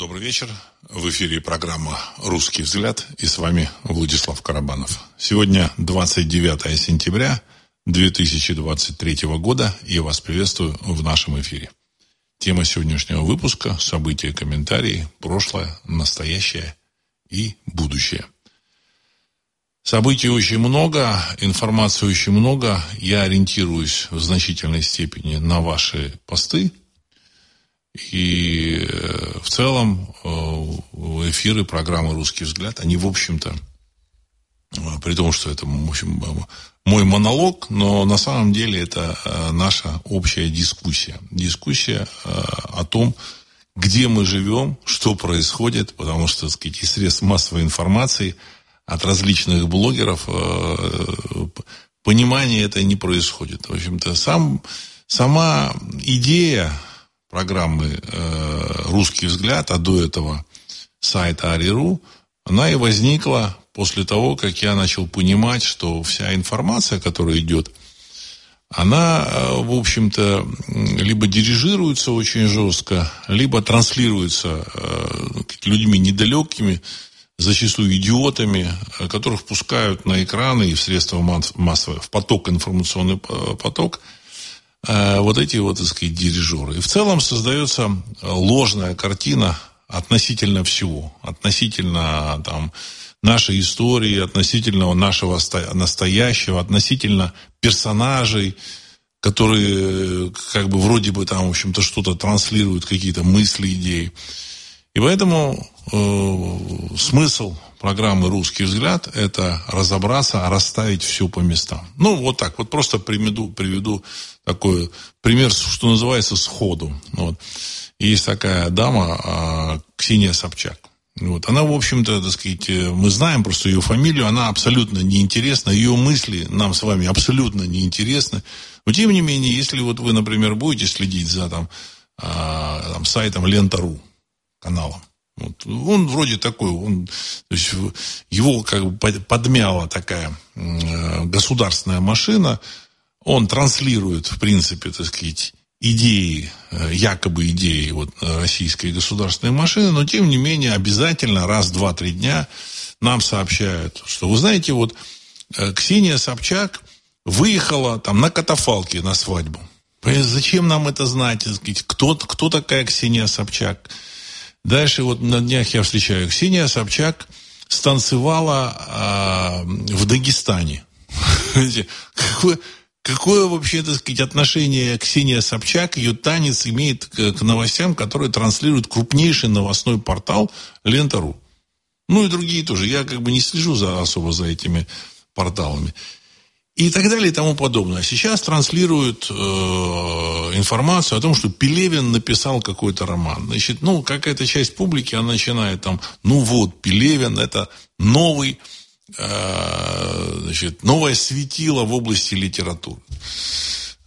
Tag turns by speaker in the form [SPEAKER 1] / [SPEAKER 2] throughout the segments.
[SPEAKER 1] Добрый вечер. В эфире программа «Русский взгляд» и с вами Владислав Карабанов. Сегодня 29 сентября 2023 года и я вас приветствую в нашем эфире. Тема сегодняшнего выпуска – события, комментарии, прошлое, настоящее и будущее. Событий очень много, информации очень много. Я ориентируюсь в значительной степени на ваши посты – и э, в целом э, эфиры программы «Русский взгляд», они, в общем-то, э, при том, что это, в общем, мой монолог, но на самом деле это наша общая дискуссия. Дискуссия о том, где мы живем, что происходит, потому что, так сказать, из средств массовой информации от различных блогеров понимание это не происходит. В общем-то, сам, сама идея программы э, «Русский взгляд», а до этого сайта Ариру, она и возникла после того, как я начал понимать, что вся информация, которая идет, она, э, в общем-то, либо дирижируется очень жестко, либо транслируется э, людьми недалекими, зачастую идиотами, которых пускают на экраны и в средства массовой, в поток, информационный поток – вот эти вот, так сказать, дирижеры. И в целом создается ложная картина относительно всего. Относительно там, нашей истории, относительно нашего настоящего, относительно персонажей, которые как бы вроде бы там, в общем-то, что-то транслируют, какие-то мысли, идеи. И поэтому э, смысл программы «Русский взгляд» – это разобраться, расставить все по местам. Ну, вот так, вот просто приведу, приведу такой пример, что называется, сходу. Вот. Есть такая дама, а, Ксения Собчак. Вот. Она, в общем-то, так сказать, мы знаем просто ее фамилию, она абсолютно неинтересна, ее мысли нам с вами абсолютно неинтересны. Но, тем не менее, если вот вы, например, будете следить за там, а, там, сайтом Лента.ру, каналом, вот. Он вроде такой, он, то есть его как бы подмяла такая э, государственная машина, он транслирует, в принципе, так сказать, идеи, э, якобы идеи вот, российской государственной машины, но тем не менее обязательно раз, два, три дня нам сообщают, что вы знаете, вот э, Ксения Собчак выехала там на катафалке на свадьбу. Зачем нам это знать? Кто, кто такая Ксения Собчак? Дальше вот на днях я встречаю Ксения Собчак станцевала э, в Дагестане. Какое, какое вообще, так сказать, отношение Ксения Собчак, ее танец имеет к, к новостям, которые транслирует крупнейший новостной портал Лента.ру? Ну и другие тоже. Я как бы не слежу за, особо за этими порталами и так далее и тому подобное. Сейчас транслируют э, информацию о том, что Пелевин написал какой-то роман. Значит, ну, какая-то часть публики, она начинает там, ну вот, Пелевин это новый, э, значит, новое светило в области литературы.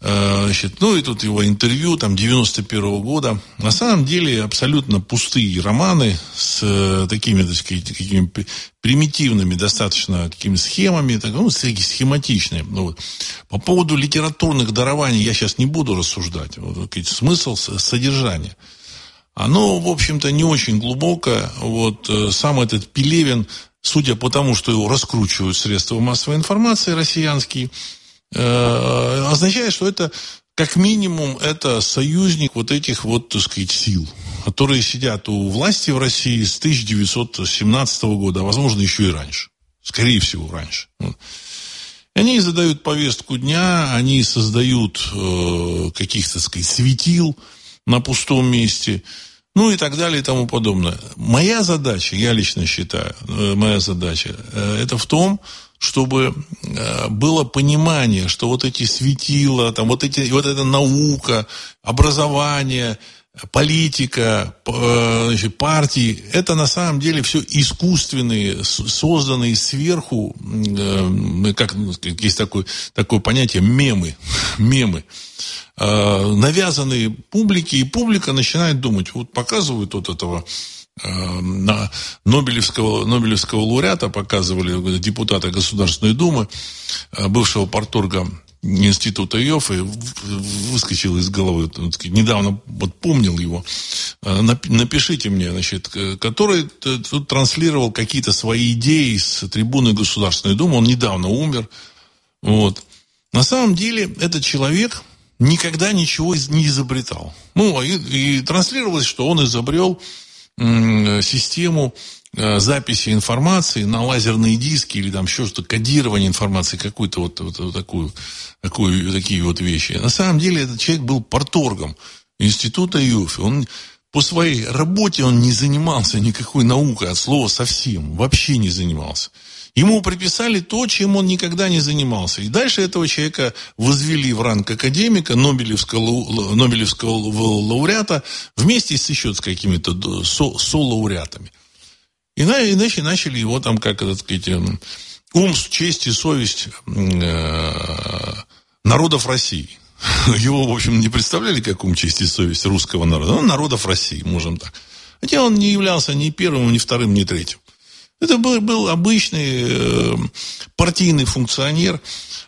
[SPEAKER 1] Э, значит, ну и тут его интервью, там, 91 -го года. На самом деле абсолютно пустые романы с э, такими, так сказать, какими примитивными достаточно какими схемами, так, ну, схематичные. Ну, вот. По поводу литературных дарований я сейчас не буду рассуждать. Вот, сказать, смысл, содержание. Оно, в общем-то, не очень глубокое. Вот э, сам этот Пелевин, судя по тому, что его раскручивают средства массовой информации россиянские, Э, означает, что это как минимум это союзник вот этих вот, так сказать, сил, которые сидят у власти в России с 1917 года, а возможно еще и раньше. Скорее всего, раньше. Они задают повестку дня, они создают э, каких-то, так сказать, светил на пустом месте, ну и так далее и тому подобное. Моя задача, я лично считаю, э, моя задача, э, это в том, чтобы э, было понимание, что вот эти светила, там, вот, эти, вот эта наука, образование, политика, э, значит, партии, это на самом деле все искусственные, созданные сверху, э, как есть такое, такое понятие, мемы, мемы, навязанные публике, и публика начинает думать, вот показывают вот этого на Нобелевского, Нобелевского лауреата показывали депутата Государственной Думы, э, бывшего порторга института Йоффе выскочил из головы. Недавно вот помнил его. Э, напишите мне, значит, который тут транслировал какие-то свои идеи с трибуны Государственной Думы. Он недавно умер. Вот. На самом деле, этот человек никогда ничего не изобретал. Ну, и, и транслировалось, что он изобрел систему Э, записи информации на лазерные диски или там еще что-то, кодирование информации, какую-то вот, вот, вот такую, такую, такие вот вещи. На самом деле этот человек был порторгом института ЮФИ. Он по своей работе он не занимался никакой наукой от слова совсем, вообще не занимался. Ему приписали то, чем он никогда не занимался. И дальше этого человека возвели в ранг академика, Нобелевского, Нобелевского лауреата, вместе с еще с какими-то со. И иначе начали его там, как, так сказать, эм, ум, честь и совесть э, народов России. Его, в общем, не представляли как ум, честь и совесть русского народа, но народов России, можем так. Хотя он не являлся ни первым, ни вторым, ни третьим. Это был, был обычный э, партийный функционер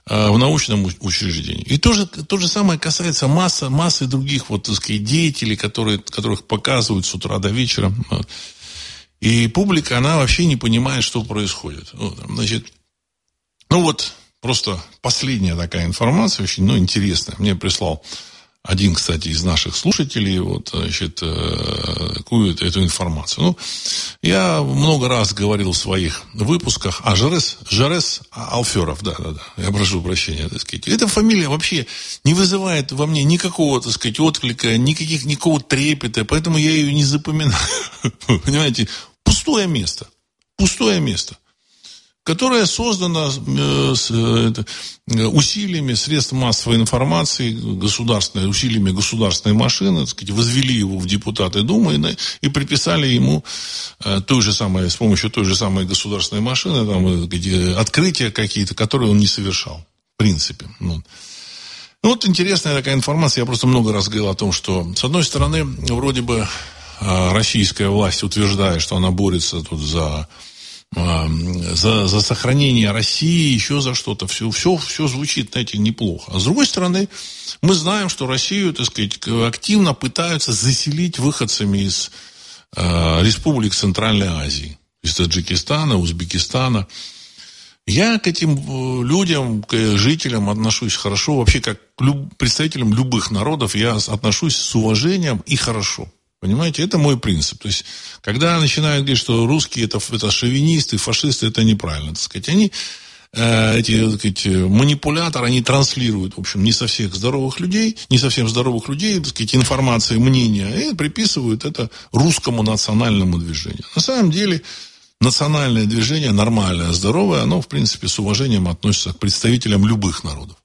[SPEAKER 1] э, в научном учреждении. И то же, то же самое касается массы, массы других вот, так сказать, деятелей, которые, которых показывают с утра до вечера. И публика, она вообще не понимает, что происходит. Значит, ну вот, просто последняя такая информация, очень ну, интересная. Мне прислал один, кстати, из наших слушателей, вот, значит, э, такую эту информацию. Ну, я много раз говорил в своих выпусках, а Жарес, Жарес Алферов, да, да, да, я прошу прощения, так сказать. Эта фамилия вообще не вызывает во мне никакого, так сказать, отклика, никаких, никакого трепета, поэтому я ее не запоминаю. Понимаете, пустое место. Пустое место которое создано э, с, э, усилиями средств массовой информации, государственной, усилиями государственной машины, так сказать, возвели его в депутаты Думы и, приписали ему э, той же самой, с помощью той же самой государственной машины там, где открытия какие-то, которые он не совершал, в принципе. Ну. ну, вот интересная такая информация. Я просто много раз говорил о том, что, с одной стороны, вроде бы российская власть утверждает, что она борется тут за за, за сохранение России, еще за что-то. Все, все, все звучит, знаете, неплохо. А с другой стороны, мы знаем, что Россию, так сказать, активно пытаются заселить выходцами из э, республик Центральной Азии. Из Таджикистана, Узбекистана. Я к этим э, людям, к жителям отношусь хорошо. Вообще, как к люб, представителям любых народов, я отношусь с уважением и хорошо. Понимаете, это мой принцип. То есть, когда начинают говорить, что русские это, это шовинисты, фашисты, это неправильно. Так сказать. Они, э, эти так сказать, манипуляторы, они транслируют, в общем, не со всех здоровых людей, не совсем здоровых людей, так сказать, информации, мнения, и приписывают это русскому национальному движению. На самом деле, национальное движение, нормальное, здоровое, оно, в принципе, с уважением относится к представителям любых народов.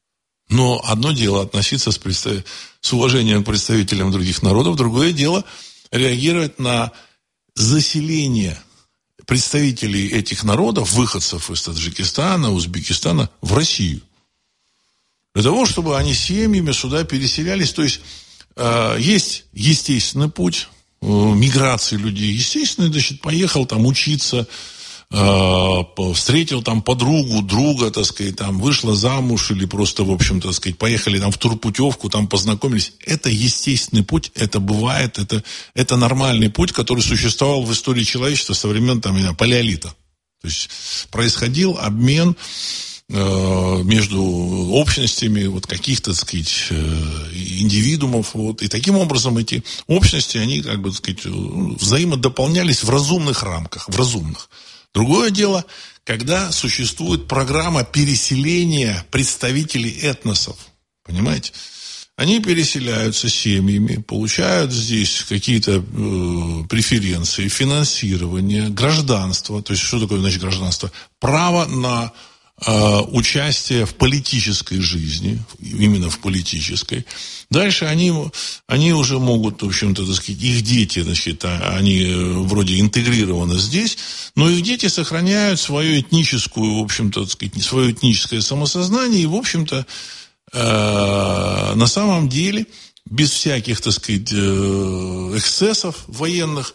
[SPEAKER 1] Но одно дело относиться с, представ... с уважением к представителям других народов, другое дело реагировать на заселение представителей этих народов, выходцев из Таджикистана, Узбекистана, в Россию. Для того, чтобы они семьями сюда переселялись. То есть, э, есть естественный путь э, миграции людей. Естественный, значит, поехал там учиться, встретил там подругу, друга, так сказать, там вышла замуж или просто, в общем, так сказать, поехали там в турпутевку, там познакомились. Это естественный путь, это бывает, это, это нормальный путь, который существовал в истории человечества со времен там, палеолита. То есть происходил обмен э, между общностями вот каких-то, так сказать, э, индивидуумов. Вот. И таким образом эти общности, они, как бы, так сказать, взаимодополнялись в разумных рамках, в разумных. Другое дело, когда существует программа переселения представителей этносов. Понимаете? Они переселяются семьями, получают здесь какие-то э, преференции, финансирование, гражданство. То есть, что такое значит гражданство? Право на Э, участие в политической жизни, именно в политической. Дальше они, они уже могут, в общем-то, так сказать, их дети, значит, а, они э, вроде интегрированы здесь, но их дети сохраняют свою этническую, в общем-то, так сказать, свое этническое самосознание и, в общем-то, э, на самом деле, без всяких, так сказать, эксцессов военных,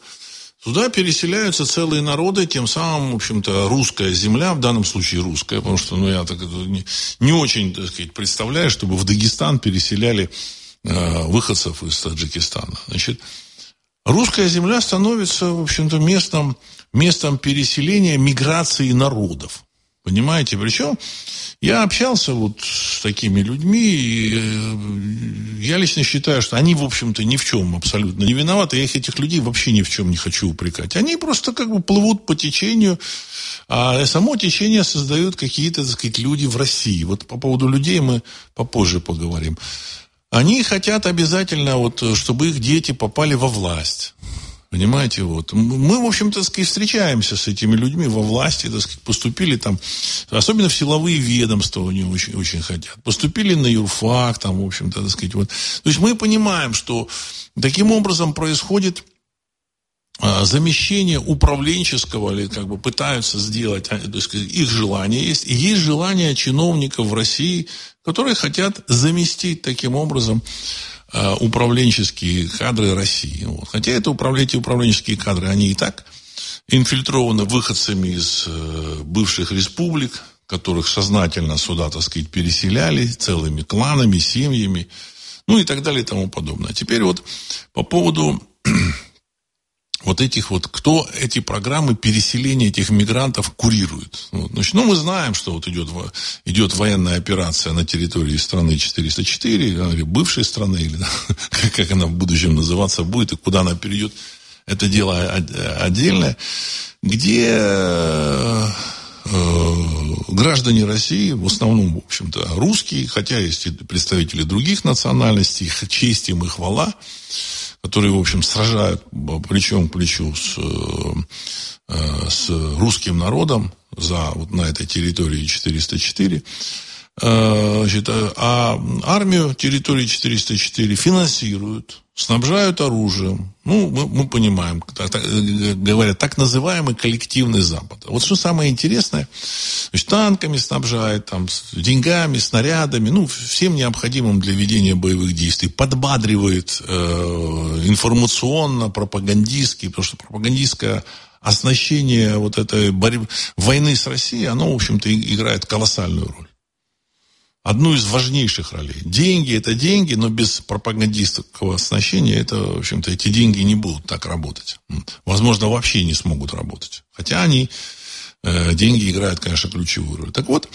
[SPEAKER 1] Туда переселяются целые народы, тем самым, в общем-то, русская земля, в данном случае русская, потому что, ну, я так не, не очень, так сказать, представляю, чтобы в Дагестан переселяли э, выходцев из Таджикистана. Значит, русская земля становится, в общем-то, местом, местом переселения миграции народов. Понимаете? Причем я общался вот с такими людьми, и э, я лично считаю, что они, в общем-то, ни в чем абсолютно не виноваты. Я их, этих людей вообще ни в чем не хочу упрекать. Они просто как бы плывут по течению, а само течение создают какие-то, так сказать, люди в России. Вот по поводу людей мы попозже поговорим. Они хотят обязательно, вот, чтобы их дети попали во власть. Понимаете, вот. Мы, в общем-то, встречаемся с этими людьми во власти, так сказать, поступили там, особенно в силовые ведомства они очень, очень хотят. Поступили на юрфак, там, в общем-то, так сказать, вот. То есть мы понимаем, что таким образом происходит а, замещение управленческого, или как бы пытаются сделать, а, то есть их желание есть, и есть желание чиновников в России, которые хотят заместить таким образом управленческие кадры России. Вот. Хотя это управляющие управленческие кадры, они и так инфильтрованы выходцами из э, бывших республик, которых сознательно сюда, так сказать, переселяли целыми кланами, семьями, ну и так далее и тому подобное. Теперь вот по поводу вот этих вот, кто эти программы переселения этих мигрантов курирует. Вот, значит, ну, мы знаем, что вот идет, идет военная операция на территории страны 404, или бывшей страны, или как она в будущем называться будет, и куда она перейдет, это дело отдельное, где э, граждане России, в основном, в общем-то, русские, хотя есть и представители других национальностей, честь им и хвала, которые, в общем, сражают плечом к плечу с, э, с русским народом за, вот на этой территории 404. Э, значит, а армию территории 404 финансируют, снабжают оружием. Ну, мы, мы понимаем, так, говорят, так называемый коллективный Запад. Вот что самое интересное, значит, танками снабжает, там, деньгами, снарядами, ну, всем необходимым для ведения боевых действий, подбадривает э, информационно, пропагандистски, потому что пропагандистское оснащение вот этой борьбы, войны с Россией, оно, в общем-то, играет колоссальную роль одну из важнейших ролей. Деньги – это деньги, но без пропагандистского оснащения это, в общем-то, эти деньги не будут так работать. Возможно, вообще не смогут работать. Хотя они, э, деньги играют, конечно, ключевую роль. Так вот,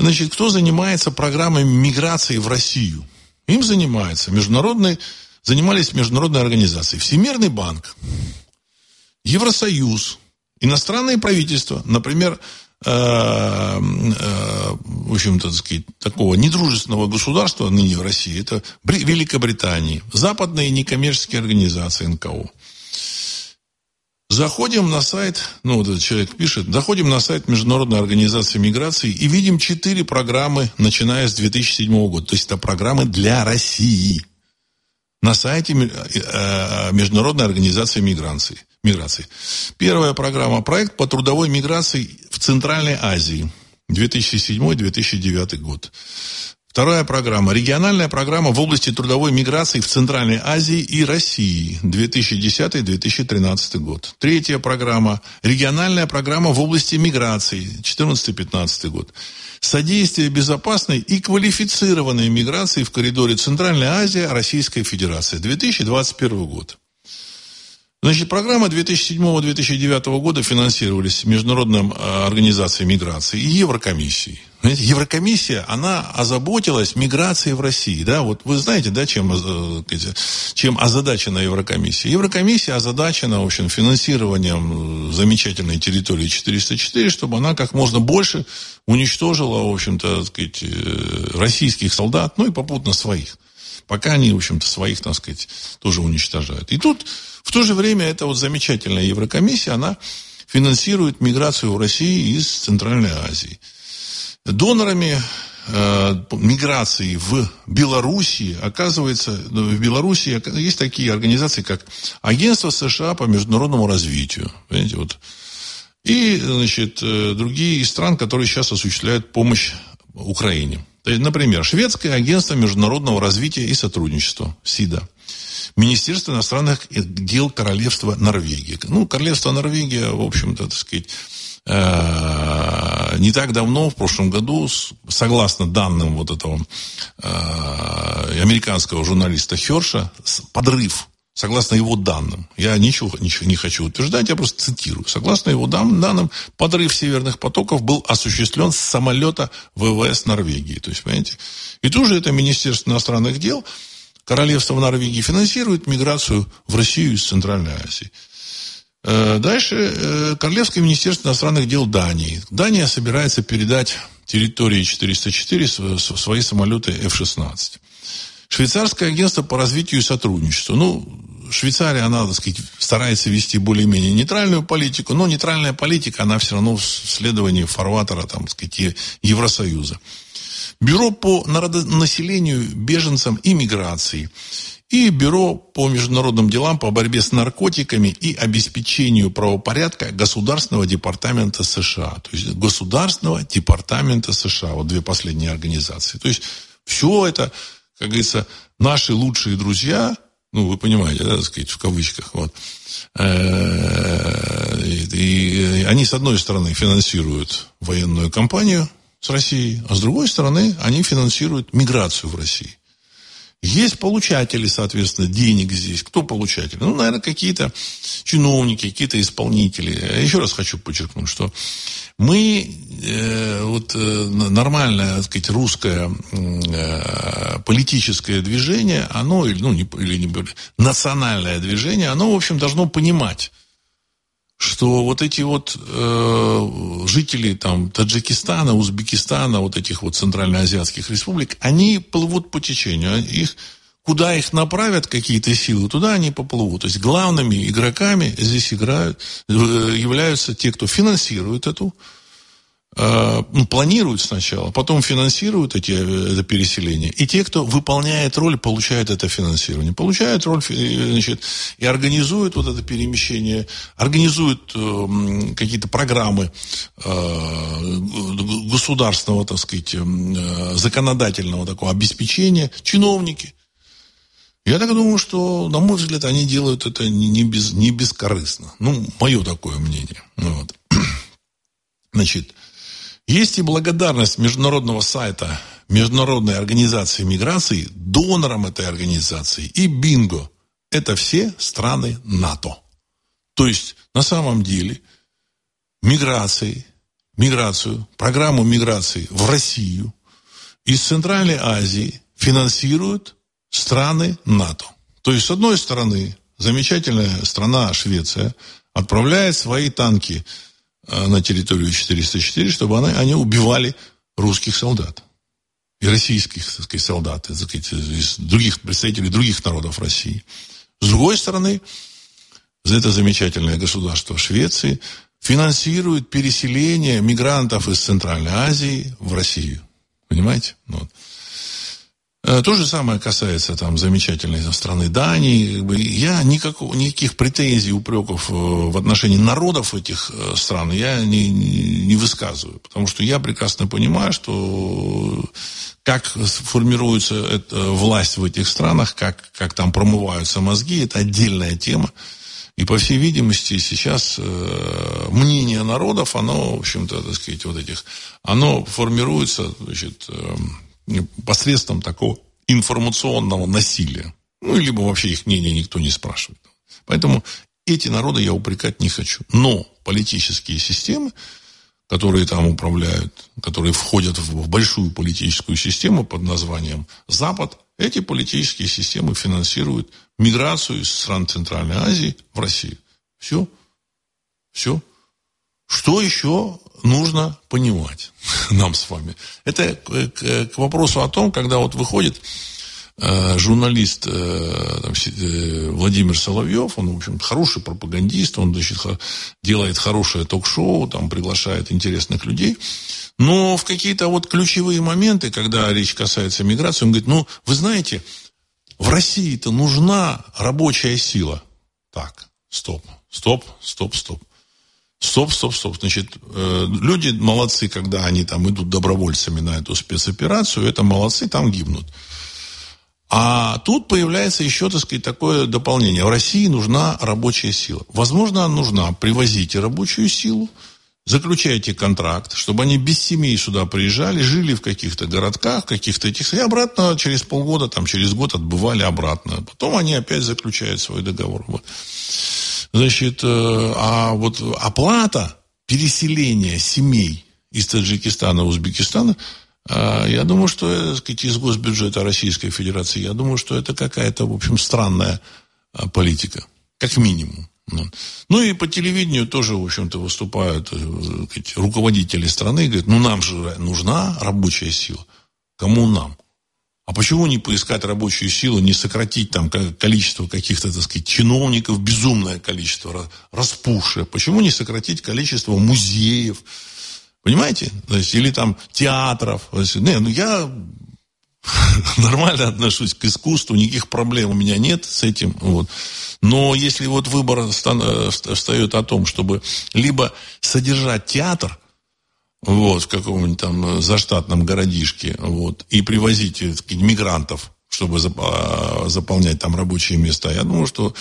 [SPEAKER 1] значит, кто занимается программой миграции в Россию? Им занимается международные, занимались международные организации. Всемирный банк, Евросоюз, иностранные правительства, например, в общем-то, так сказать, такого недружественного государства ныне в России, это Великобритании, западные некоммерческие организации НКО. Заходим на сайт, ну, вот этот человек пишет, заходим на сайт Международной организации миграции и видим четыре программы, начиная с 2007 года. То есть это программы для России. На сайте э, Международной организации миграции миграции. Первая программа «Проект по трудовой миграции в Центральной Азии» 2007-2009 год. Вторая программа. Региональная программа в области трудовой миграции в Центральной Азии и России. 2010-2013 год. Третья программа. Региональная программа в области миграции. 2014-2015 год. Содействие безопасной и квалифицированной миграции в коридоре Центральная Азия, Российская Федерация. 2021 год. Значит, программы 2007-2009 года финансировались Международной э, организацией миграции и Еврокомиссией. Знаете, Еврокомиссия, она озаботилась миграцией в России. Да? Вот вы знаете, да, чем, э, чем озадачена Еврокомиссия? Еврокомиссия озадачена, в общем, финансированием замечательной территории 404, чтобы она как можно больше уничтожила, в общем-то, сказать, э, российских солдат, ну и попутно своих. Пока они, в общем-то, своих, так сказать, тоже уничтожают. И тут в то же время эта вот замечательная Еврокомиссия, она финансирует миграцию в России из Центральной Азии. Донорами э, миграции в Белоруссии, оказывается, ну, в Белоруссии есть такие организации, как Агентство США по международному развитию. Понимаете, вот. И, значит, э, другие стран, которые сейчас осуществляют помощь Украине. Например, Шведское агентство международного развития и сотрудничества, СИДА. Министерство иностранных дел Королевства Норвегии. Ну, Королевство Норвегия, в общем-то, так сказать, э, не так давно, в прошлом году, согласно данным вот этого э, американского журналиста Херша, подрыв согласно его данным, я ничего, ничего не хочу утверждать, я просто цитирую. Согласно его данным, подрыв северных потоков был осуществлен с самолета ВВС Норвегии. То есть, понимаете? И тут же это Министерство иностранных дел Королевство Норвегии финансирует миграцию в Россию из Центральной Азии. Э, дальше э, Королевское министерство иностранных дел Дании. Дания собирается передать территории 404 свои самолеты F-16. Швейцарское агентство по развитию и сотрудничеству. Ну, Швейцария, она, так сказать, старается вести более-менее нейтральную политику, но нейтральная политика, она все равно в следовании фарватера, там, так сказать, Евросоюза. Бюро по народонаселению, беженцам и миграции. И Бюро по международным делам по борьбе с наркотиками и обеспечению правопорядка Государственного департамента США. То есть Государственного департамента США. Вот две последние организации. То есть все это, как говорится, наши лучшие друзья, ну, вы понимаете, да, так сказать, в кавычках, вот. Э, и они, с одной стороны, финансируют военную кампанию с Россией, а с другой стороны, они финансируют миграцию в России. Есть получатели, соответственно, денег здесь. Кто получатели? Ну, наверное, какие-то чиновники, какие-то исполнители. Еще раз хочу подчеркнуть, что мы, э, вот э, нормальное, так сказать, русское э, политическое движение, оно, ну, не, или не, национальное движение, оно, в общем, должно понимать, что вот эти вот э, жители там Таджикистана, Узбекистана, вот этих вот центральноазиатских республик, они плывут по течению. Их, куда их направят какие-то силы, туда они поплывут. То есть главными игроками здесь играют, э, являются те, кто финансирует эту ну, планируют сначала, потом финансируют эти, э, это переселение. И те, кто выполняет роль, получают это финансирование. Получают роль значит, и организуют вот это перемещение, организуют э, какие-то программы э, государственного, так сказать, э, законодательного такого обеспечения. Чиновники. Я так думаю, что, на мой взгляд, они делают это не, без, не бескорыстно. Ну, мое такое мнение. Ну вот. Значит, есть и благодарность международного сайта Международной организации миграции донорам этой организации и бинго. Это все страны НАТО. То есть, на самом деле, миграции, миграцию, программу миграции в Россию из Центральной Азии финансируют страны НАТО. То есть, с одной стороны, замечательная страна Швеция отправляет свои танки на территорию 404, чтобы они, они убивали русских солдат и российских так сказать, солдат, так сказать, из других представителей других народов России. С другой стороны, это замечательное государство Швеции финансирует переселение мигрантов из Центральной Азии в Россию. Понимаете? Ну вот. Э, то же самое касается там замечательной страны Дании. Я никакого, никаких претензий, упреков э, в отношении народов этих э, стран я не, не высказываю. Потому что я прекрасно понимаю, что как формируется эта власть в этих странах, как, как там промываются мозги, это отдельная тема. И, по всей видимости, сейчас э, мнение народов, оно, в общем-то, так сказать, вот этих, оно формируется, значит, э, посредством такого информационного насилия. Ну, либо вообще их мнение никто не спрашивает. Поэтому эти народы я упрекать не хочу. Но политические системы, которые там управляют, которые входят в большую политическую систему под названием Запад, эти политические системы финансируют миграцию из стран Центральной Азии в Россию. Все. Все. Что еще нужно понимать нам с вами? Это к, к вопросу о том, когда вот выходит э, журналист э, там, э, Владимир Соловьев, он, в общем, хороший пропагандист, он значит, делает хорошее ток-шоу, там приглашает интересных людей. Но в какие-то вот ключевые моменты, когда речь касается миграции, он говорит, ну, вы знаете, в России-то нужна рабочая сила. Так, стоп, стоп, стоп, стоп. Стоп, стоп, стоп. Значит, э, люди молодцы, когда они там идут добровольцами на эту спецоперацию, это молодцы, там гибнут. А тут появляется еще, так сказать, такое дополнение. В России нужна рабочая сила. Возможно, она нужна. Привозите рабочую силу, заключайте контракт, чтобы они без семей сюда приезжали, жили в каких-то городках, каких-то этих, и обратно через полгода, там, через год отбывали обратно. Потом они опять заключают свой договор. Вот. Значит, э, а вот оплата переселения семей из Таджикистана, Узбекистана – а, я думаю, что, так сказать, из госбюджета Российской Федерации, я думаю, что это какая-то, в общем, странная а, политика, как минимум. Ну, ну и по телевидению тоже, в общем-то, выступают э, сказать, руководители страны говорят, ну нам же нужна рабочая сила. Кому нам? А почему не поискать рабочую силу, не сократить там количество каких-то, так сказать, чиновников, безумное количество, распухшее? Почему не сократить количество музеев, Понимаете? То есть, или там театров. Есть, не, ну я нормально отношусь к искусству, никаких проблем у меня нет с этим. Вот. Но если вот выбор встает о том, чтобы либо содержать театр, вот, в каком-нибудь там заштатном городишке, вот, и привозить сказать, мигрантов чтобы а, заполнять там рабочие места. Я думаю, что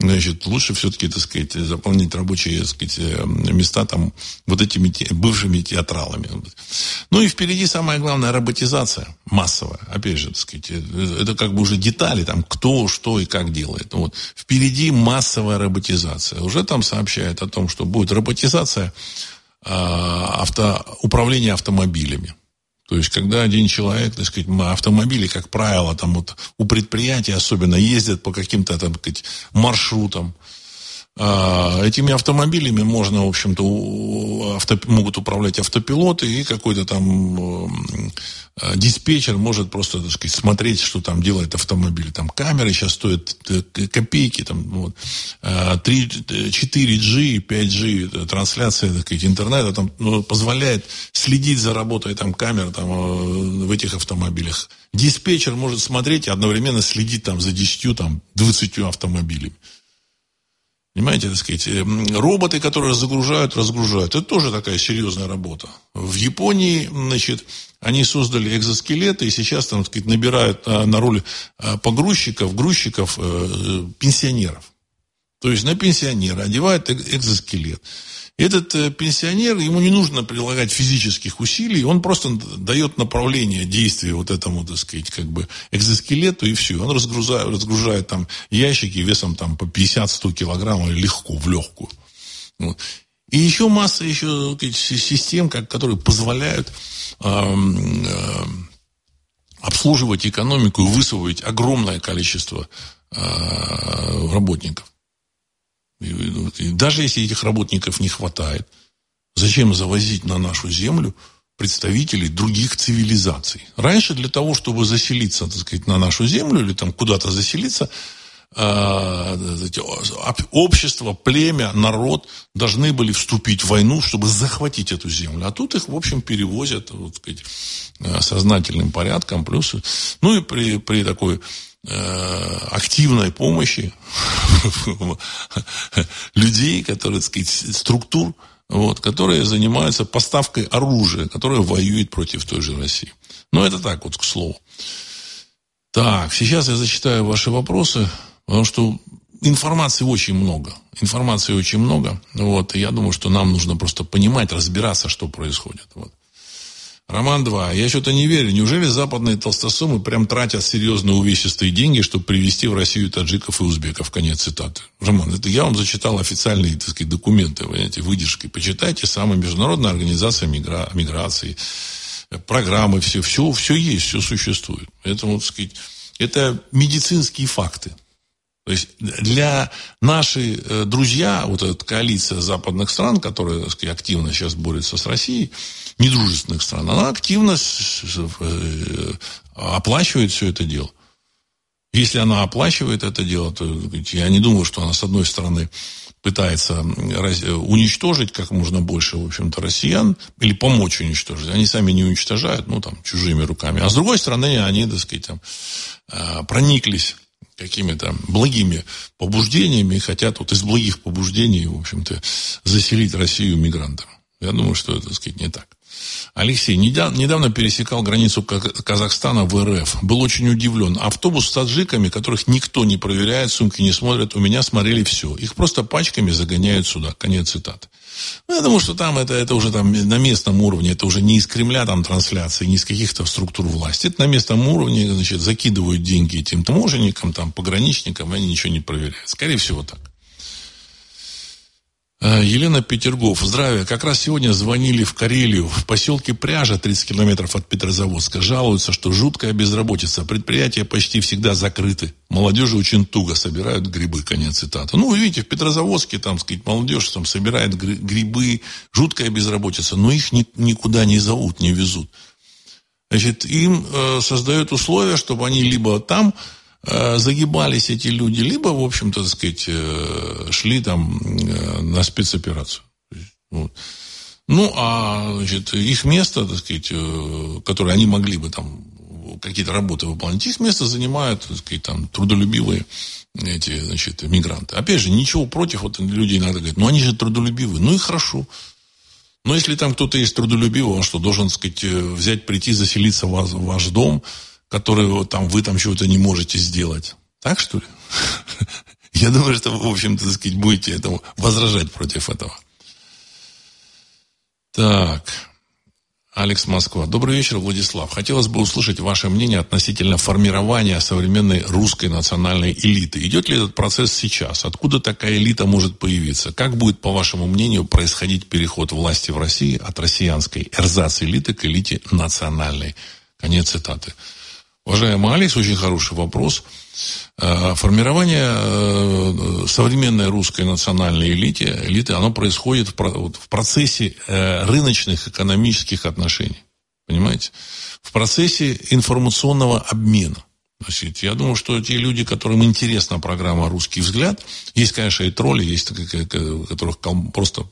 [SPEAKER 1] значит, лучше все-таки, так сказать, заполнить рабочие так сказать, э, места там вот этими бывшими театралами. Ну и впереди самая главная роботизация массовая. Опять же, так сказать, э, это как бы уже детали, там, кто, что и как делает. Вот. Впереди массовая роботизация. Уже там сообщают о том, что будет роботизация э, авто, управления автомобилями. То есть, когда один человек, так сказать, автомобили, как правило, там вот у предприятий особенно ездят по каким-то, там, сказать, маршрутам, а, этими автомобилями можно, в общем-то, авто, могут управлять автопилоты и какой-то там э, диспетчер может просто, так сказать, смотреть, что там делает автомобиль. Там камеры сейчас стоят э, копейки, там, вот, 3, 4G, 5G трансляция, так сказать, интернета там, ну, позволяет следить за работой там камер там, э, в этих автомобилях. Диспетчер может смотреть и одновременно следить там за 10, там, 20 автомобилями. Понимаете, так сказать, эм, роботы, которые загружают, разгружают. Это тоже такая серьезная работа. В Японии, значит, они создали экзоскелеты, и сейчас там, так сказать, набирают а, на роль а, погрузчиков, грузчиков, э, пенсионеров. То есть на пенсионера одевают экзоскелет. Этот э, пенсионер, ему не нужно прилагать физических усилий, он просто дает направление действия вот этому, так сказать, как бы экзоскелету, и все. Он разгружает, разгружает там ящики весом там по 50-100 килограмм легко, в легкую. И еще масса еще систем, которые позволяют э, обслуживать экономику и высвоить огромное количество э, работников. И даже если этих работников не хватает, зачем завозить на нашу землю представителей других цивилизаций? Раньше для того, чтобы заселиться, так сказать, на нашу землю или там куда-то заселиться, а, общество, племя, народ должны были вступить в войну, чтобы захватить эту землю. А тут их, в общем, перевозят вот, сказать, э, сознательным порядком. Плюс, ну и при, при такой активной помощи людей, которые, так сказать, структур, вот, которые занимаются поставкой оружия, которое воюет против той же России. Но это так вот, к слову. Так, сейчас я зачитаю ваши вопросы, потому что информации очень много. Информации очень много. Вот, и я думаю, что нам нужно просто понимать, разбираться, что происходит. Вот. Роман 2. Я что-то не верю. Неужели западные толстосумы прям тратят серьезные увесистые деньги, чтобы привести в Россию таджиков и узбеков? Конец цитаты. Роман, это я вам зачитал официальные, так сказать, документы, понимаете, выдержки. Почитайте, самая международная организация мигра... миграции, программы, все, все, все есть, все существует. Поэтому, так сказать, это медицинские факты. То есть для наши э, друзья, вот эта коалиция западных стран, которая сказать, активно сейчас борется с Россией, недружественных стран, она активно э, оплачивает все это дело. Если она оплачивает это дело, то я не думаю, что она, с одной стороны, пытается уничтожить как можно больше, в общем-то, россиян, или помочь уничтожить. Они сами не уничтожают, ну, там, чужими руками. А с другой стороны, они, так сказать, там, э, прониклись какими-то благими побуждениями и хотят вот из благих побуждений, в общем-то, заселить Россию мигрантам. Я думаю, что это, так сказать, не так. Алексей, недавно пересекал границу Казахстана в РФ. Был очень удивлен. Автобус с таджиками, которых никто не проверяет, сумки не смотрят, у меня смотрели все. Их просто пачками загоняют сюда. Конец цитаты. Ну, я думаю, что там это, это уже там на местном уровне, это уже не из Кремля там трансляции, не из каких-то структур власти. Это на местном уровне, значит, закидывают деньги этим таможенникам, там, пограничникам, и они ничего не проверяют. Скорее всего, так. Э, Елена Петергоф. Здравия. Как раз сегодня звонили в Карелию. В поселке Пряжа, 30 километров от Петрозаводска. Жалуются, что жуткая безработица. Предприятия почти всегда закрыты. Молодежи очень туго собирают грибы. Конец цитаты. Ну, вы видите, в Петрозаводске, там, сказать, молодежь там собирает грибы. Жуткая безработица. Но их ни, никуда не зовут, не везут. Значит, им э, создают условия, чтобы они либо там загибались эти люди, либо, в общем-то, так сказать, э, шли там э, на спецоперацию. Вот. Ну, а значит, их место, так сказать, которое они могли бы там какие-то работы выполнять, их место занимают, так сказать, там, трудолюбивые эти, значит, мигранты. Опять же, ничего против, вот люди иногда говорят, ну, они же трудолюбивые, ну и хорошо. Но если там кто-то есть трудолюбивый, он что, должен, так сказать, взять, прийти, заселиться в ваш, в ваш дом, которые там, вы там чего-то не можете сделать. Так, что ли? Я думаю, что вы, в общем-то, сказать, будете этому возражать против этого. Так. Алекс Москва. Добрый вечер, Владислав. Хотелось бы услышать ваше мнение относительно формирования современной русской национальной элиты. Идет ли этот процесс сейчас? Откуда такая элита может появиться? Как будет, по вашему мнению, происходить переход власти в России от россиянской эрзац-элиты к элите национальной? Конец цитаты. Уважаемый Алекс, очень хороший вопрос. Э, формирование э, современной русской национальной элиты, элиты оно происходит в процессе э, рыночных экономических отношений. Понимаете? В процессе информационного обмена. Значит, я думаю, что те люди, которым интересна программа «Русский взгляд», есть, конечно, и тролли, есть, которых просто,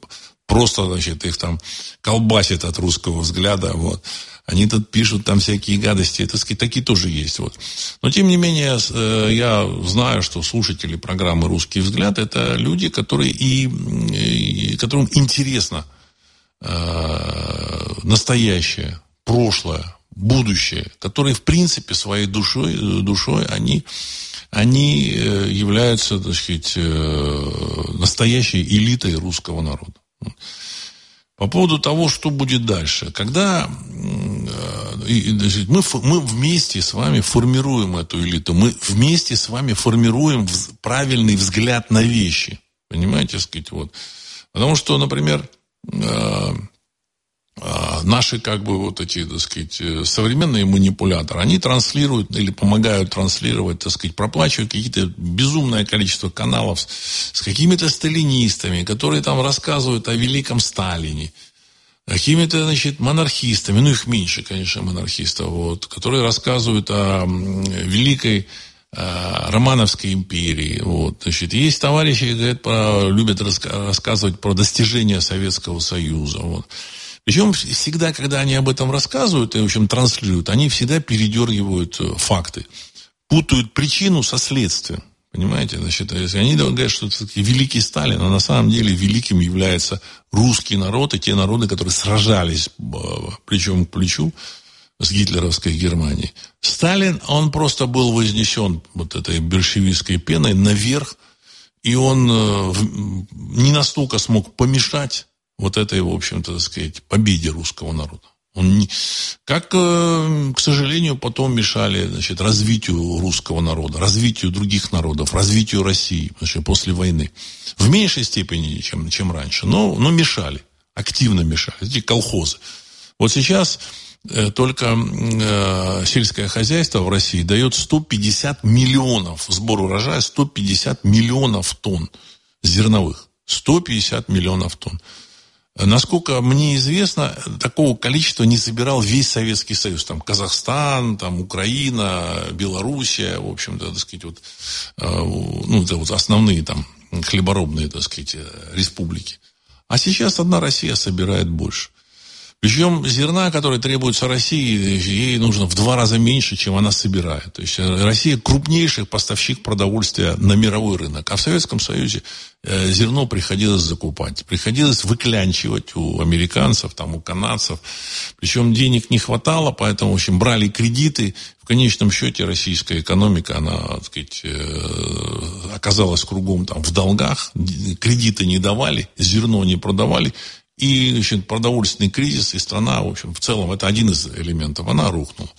[SPEAKER 1] просто значит, их там колбасит от русского взгляда. Вот. Они тут пишут там всякие гадости. Это, сказать, такие тоже есть. Вот. Но, тем не менее, э, я знаю, что слушатели программы «Русский взгляд» это люди, которые и, и которым интересно э, настоящее, прошлое, будущее, которые, в принципе, своей душой, душой они, они э, являются, так сказать, настоящей элитой русского народа. По поводу того, что будет дальше. Когда э, мы, мы вместе с вами формируем эту элиту, мы вместе с вами формируем правильный взгляд на вещи. Понимаете, сказать, вот. Потому что, например, э, наши как бы вот эти, так сказать, современные манипуляторы, они транслируют или помогают транслировать, так сказать, проплачивают какие-то безумное количество каналов с какими-то сталинистами, которые там рассказывают о великом Сталине, какими-то, значит, монархистами, ну, их меньше, конечно, монархистов, вот, которые рассказывают о великой э, Романовской империи. Вот, значит, есть товарищи, говорят, любят рассказывать про достижения Советского Союза. Вот. Причем всегда, когда они об этом рассказывают и, в общем, транслируют, они всегда передергивают э, факты, путают причину со следствием. Понимаете, значит, если они говорят, что это великий Сталин, а на самом деле великим является русский народ и те народы, которые сражались э, плечом к плечу с гитлеровской Германией. Сталин, он просто был вознесен вот этой большевистской пеной наверх, и он э, не настолько смог помешать вот этой, в общем-то, так сказать, победе русского народа. Он не... Как, э, к сожалению, потом мешали значит, развитию русского народа, развитию других народов, развитию России значит, после войны. В меньшей степени, чем, чем раньше, но, но мешали, активно мешали. Эти колхозы. Вот сейчас э, только э, сельское хозяйство в России дает 150 миллионов, сбор урожая 150 миллионов тонн зерновых. 150 миллионов тонн. Насколько мне известно, такого количества не собирал весь Советский Союз. Там Казахстан, там Украина, Белоруссия, в общем-то, так сказать, вот, э, ну, это вот основные там хлеборобные, так сказать, республики. А сейчас одна Россия собирает больше. Причем зерна, которое требуется России, ей нужно в два раза меньше, чем она собирает. То есть э, Россия крупнейший поставщик продовольствия на мировой рынок. А в Советском Союзе э, зерно приходилось закупать. Приходилось выклянчивать у американцев, там, у канадцев. Причем денег не хватало, поэтому, в общем, брали кредиты. В конечном счете российская экономика, она, так сказать, э, оказалась кругом там, в долгах. Кредиты не давали, зерно не продавали и значит, продовольственный кризис, и страна, в общем, в целом, это один из элементов, она рухнула.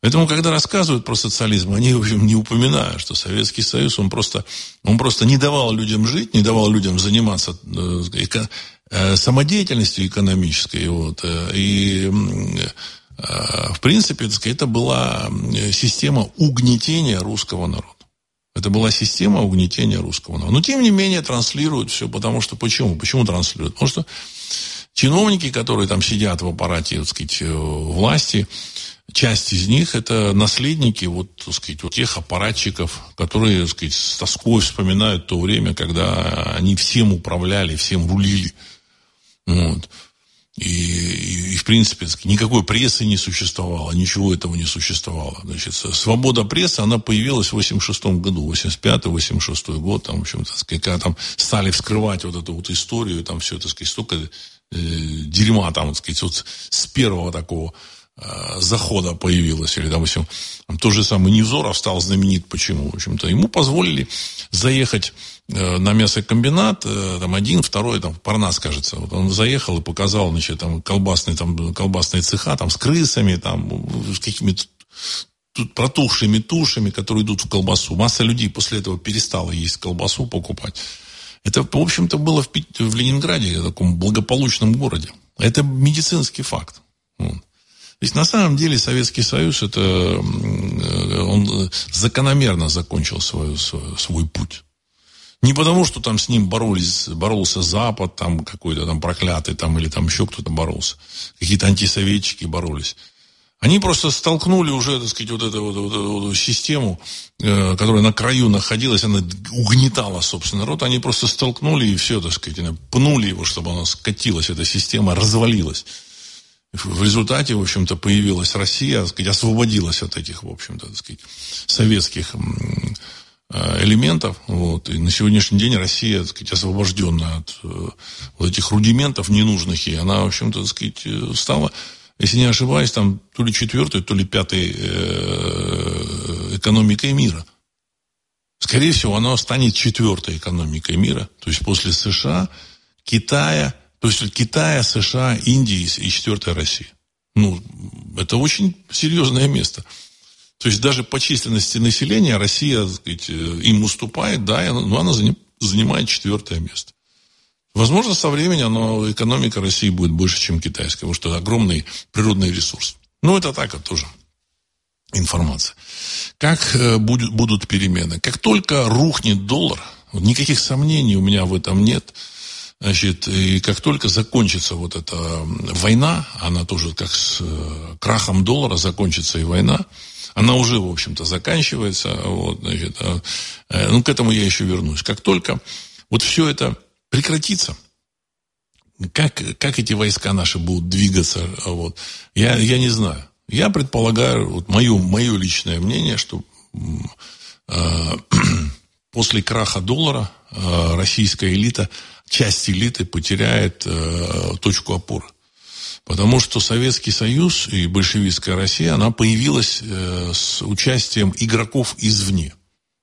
[SPEAKER 1] Поэтому, когда рассказывают про социализм, они, в общем, не упоминают, что Советский Союз, он просто, он просто не давал людям жить, не давал людям заниматься э, эко, э, самодеятельностью экономической. Вот, э, и, в принципе, это была система угнетения русского народа. Это была система угнетения русского народа. Но, тем не менее, транслируют все, потому что... Почему? Почему транслируют? Потому что чиновники, которые там сидят в аппарате, так сказать, э, власти, часть из них это наследники вот, так сказать, вот тех аппаратчиков, которые, так сказать, с тоской вспоминают то время, когда они всем управляли, всем рулили. Вот. И, и, и, в принципе, никакой прессы не существовало, ничего этого не существовало. Значит, свобода прессы, она появилась в 86 году, 85-86 год, там, в общем-то, когда там стали вскрывать вот эту вот историю, там все, так сказать, столько э, дерьма, там, так сказать, вот с первого такого э, захода появилось, или, допустим, тот же самый Невзоров стал знаменит, почему, в общем-то, ему позволили заехать на мясокомбинат, э, там один, второй, там, Парнас, кажется. Вот он заехал и показал, значит, там, колбасные, там, колбасные цеха, там, с крысами, там, с какими-то тут протухшими тушами, которые идут в колбасу. Масса людей после этого перестала есть колбасу покупать. Это, в общем-то, было в, в Ленинграде, в таком благополучном городе. Это медицинский факт. То есть, на самом деле, Советский Союз, это, э, он закономерно закончил свой, свой, свой путь. Не потому, что там с ним боролись, боролся Запад, там какой-то там проклятый, там, или там еще кто-то боролся. Какие-то антисоветчики боролись. Они просто столкнули уже, так сказать, вот эту вот, вот, вот, систему, э, которая на краю находилась, она угнетала, собственно, народ. Они просто столкнули и все, так сказать, пнули его, чтобы она скатилась, эта система развалилась. В результате, в общем-то, появилась Россия, так сказать, освободилась от этих, в общем-то, так сказать, советских элементов. Вот. И на сегодняшний день Россия, так сказать, освобожденная от э, вот этих рудиментов ненужных, и она, в общем-то, так сказать, э, стала, если не ошибаюсь, там то ли четвертой, то ли пятой экономикой мира. Скорее всего, она станет четвертой экономикой мира. То есть после США, Китая, то есть Китая, США, Индии и четвертая Россия. Ну, это очень серьезное место. То есть даже по численности населения Россия сказать, э, им уступает, да, но она занимает четвертое место. Возможно, со временем оно, экономика России будет больше, чем китайская, потому что огромный природный ресурс. Ну, это так, это тоже информация. Как э, будут перемены? Как только рухнет доллар, никаких сомнений у меня в этом нет, значит, и как только закончится вот эта война, она тоже как с э, крахом доллара закончится и война, она уже, в общем-то, заканчивается. Вот, значит, а, э, ну, к этому я еще вернусь. Как только вот все это прекратится, как, как эти войска наши будут двигаться, вот, я, я не знаю. Я предполагаю, вот мое, мое личное мнение, что э, после краха доллара э, российская элита, часть элиты потеряет э, точку опоры. Потому что Советский Союз и большевистская Россия, она появилась э, с участием игроков извне.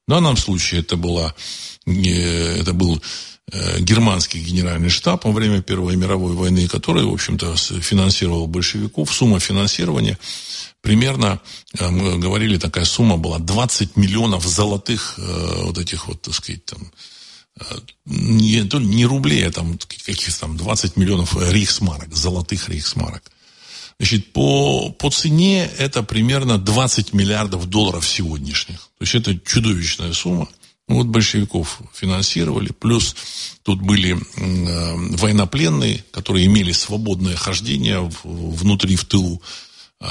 [SPEAKER 1] В данном случае это, была, э, это был э, германский генеральный штаб во время Первой мировой войны, который, в общем-то, финансировал большевиков. Сумма финансирования примерно, мы говорили, такая сумма была 20 миллионов золотых вот этих вот, так сказать, там, не, не рублей, а там каких-то там 20 миллионов рейхсмарок, золотых рейхсмарок. Значит, по, по цене это примерно 20 миллиардов долларов сегодняшних. То есть это чудовищная сумма. Ну, вот большевиков финансировали, плюс тут были э, военнопленные, которые имели свободное хождение в, внутри, в тылу, э,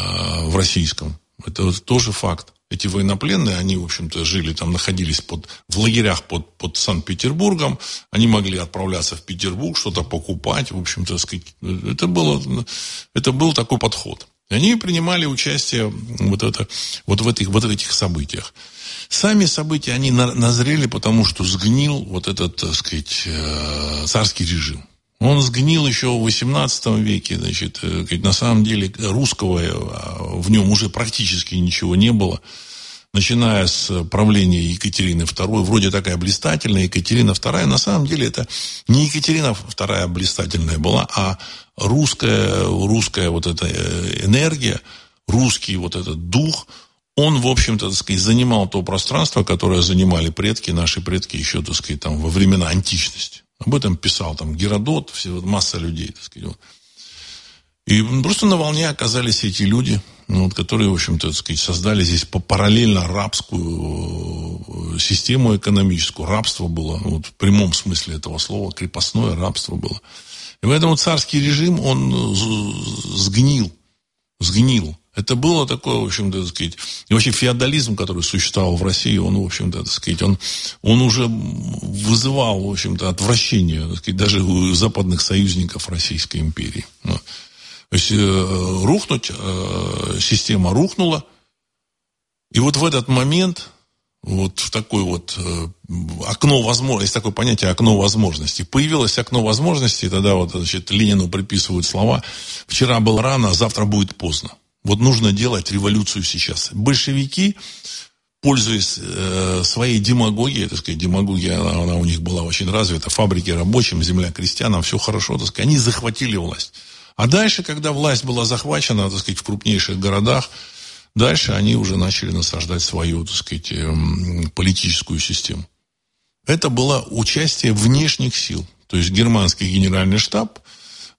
[SPEAKER 1] в российском. Это тоже факт. Эти военнопленные, они, в общем-то, жили там, находились под, в лагерях под, под Санкт-Петербургом. Они могли отправляться в Петербург, что-то покупать. В общем-то, это, было, это был такой подход. И они принимали участие вот, это, вот, в этих, вот в этих событиях. Сами события, они назрели, потому что сгнил вот этот, так сказать, э, царский режим. Он сгнил еще в XVIII веке, значит, э, на самом деле русского э, в нем уже практически ничего не было. Начиная с правления Екатерины II, вроде такая блистательная, Екатерина II, на самом деле это не Екатерина II блистательная была, а русская, русская вот эта э, энергия, русский вот этот дух, он, в общем-то, сказать, занимал то пространство, которое занимали предки, наши предки еще, так сказать, там, во времена античности. Об этом писал там Геродот, все, вот, масса людей, так сказать. Вот. И просто на волне оказались эти люди, ну, вот, которые, в общем-то, сказать, создали здесь параллельно рабскую э, систему экономическую. Рабство было, вот, в прямом смысле этого слова, крепостное рабство было. И поэтому царский режим, он сгнил, сгнил. Это было такое, в общем-то, так сказать, и вообще феодализм, который существовал в России, он, в общем-то, так сказать, он, он уже вызывал, в общем-то, отвращение, так сказать, даже у западных союзников Российской империи. Ну, то есть, э, рухнуть, э, система рухнула, и вот в этот момент, вот в такое вот э, окно возможностей, есть такое понятие окно возможностей. Появилось окно возможностей, тогда вот, значит, Ленину приписывают слова «вчера было рано, а завтра будет поздно». Вот нужно делать революцию сейчас. Большевики, пользуясь э, своей демагогией, так сказать, демагогия, она, она у них была очень развита, фабрики рабочим, земля крестьянам, все хорошо, так сказать, они захватили власть. А дальше, когда власть была захвачена, так сказать, в крупнейших городах, дальше они уже начали насаждать свою, так сказать, эм, политическую систему. Это было участие внешних сил. То есть германский генеральный штаб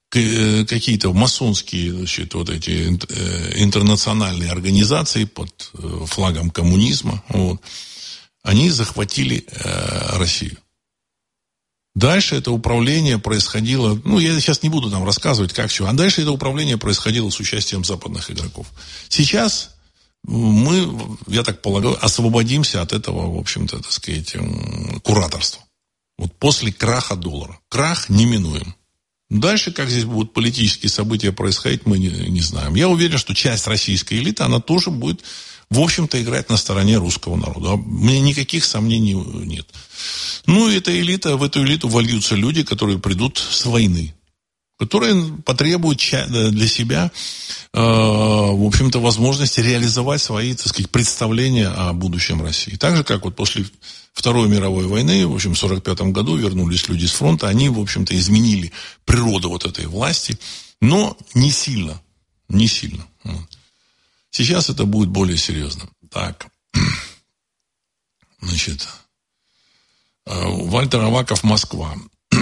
[SPEAKER 1] какие-то масонские значит, вот эти э, интернациональные организации под э, флагом коммунизма, вот, они захватили э, Россию. Дальше это управление происходило, ну, я сейчас не буду там рассказывать, как все, а дальше это управление происходило с участием западных игроков. Сейчас мы, я так полагаю, освободимся от этого, в общем-то, так сказать, кураторства. Вот после краха доллара. Крах неминуем. Дальше, как здесь будут политические события происходить, мы не, не знаем. Я уверен, что часть российской элиты, она тоже будет, в общем-то, играть на стороне русского народа. У меня никаких сомнений нет. Ну, эта элита, в эту элиту вольются люди, которые придут с войны которые потребуют для себя, э, в общем-то, возможности реализовать свои, так сказать, представления о будущем России. Так же, как вот после Второй мировой войны, в общем, в 1945 году вернулись люди с фронта, они, в общем-то, изменили природу вот этой власти, но не сильно, не сильно. Сейчас это будет более серьезно. Так, значит, э, Вальтер Аваков, Москва.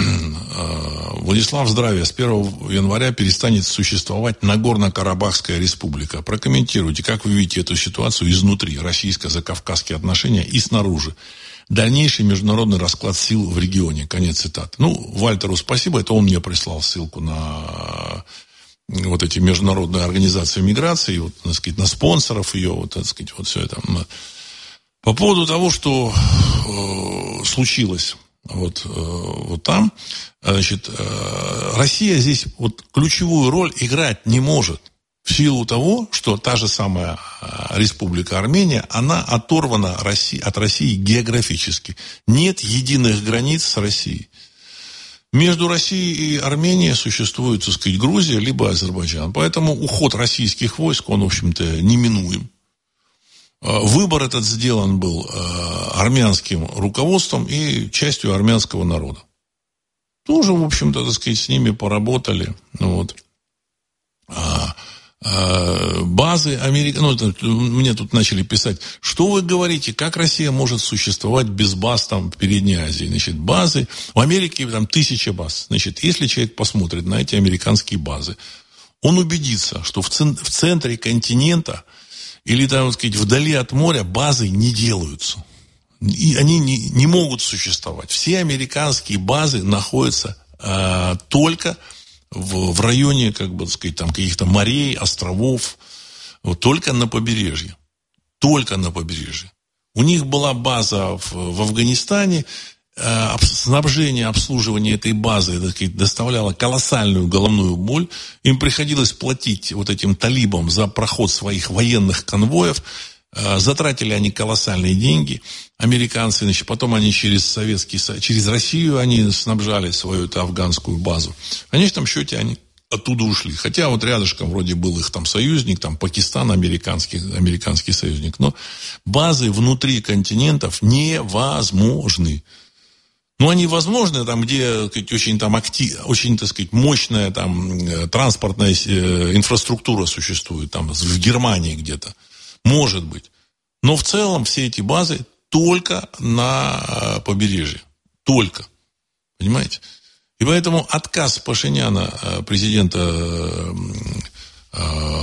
[SPEAKER 1] Э, Владислав, здравия. С 1 января перестанет существовать Нагорно-Карабахская республика. Прокомментируйте, как вы видите эту ситуацию изнутри, российско-закавказские отношения и снаружи. Дальнейший международный расклад сил в регионе. Конец цитаты. Ну, Вальтеру спасибо, это он мне прислал ссылку на вот эти международные организации миграции, вот, так сказать, на спонсоров ее, вот, так сказать, вот все это. По поводу того, что э, случилось вот, э, вот там, значит, э, Россия здесь вот ключевую роль играть не может в силу того, что та же самая э, Республика Армения, она оторвана от России географически. Нет единых границ с Россией. Между Россией и Арменией существует, так сказать, Грузия, либо Азербайджан. Поэтому уход российских войск, он, в общем-то, неминуем. Э, выбор этот сделан был э, армянским руководством и частью армянского народа. Тоже, в общем-то, так сказать, с ними поработали. Ну, вот. А, базы Америки... Ну, мне тут начали писать, что вы говорите, как Россия может существовать без баз там в Передней Азии? Значит, базы... В Америке там тысяча баз. Значит, если человек посмотрит на эти американские базы, он убедится, что в, цен... в центре континента или там, сказать, вдали от моря базы не делаются. И они не, не могут существовать. Все американские базы находятся э, только в районе, как бы сказать, там каких-то морей, островов, вот, только на побережье. только на побережье. У них была база в, в Афганистане, э, снабжение, обслуживание этой базы так доставляло колоссальную головную боль. Им приходилось платить вот этим талибам за проход своих военных конвоев. Э, затратили они колоссальные деньги, американцы, значит, потом они через Советский через Россию они снабжали свою эту афганскую базу. В конечном счете они оттуда ушли. Хотя вот рядышком вроде был их там союзник, там Пакистан, американский, американский союзник. Но базы внутри континентов невозможны. Ну, они возможны там, где сказать, очень, там, актив, очень, так сказать, мощная там, э, транспортная э, инфраструктура существует, там, в Германии где-то. Может быть. Но в целом все эти базы только на э, побережье. Только. Понимаете? И поэтому отказ Пашиняна, э, президента э,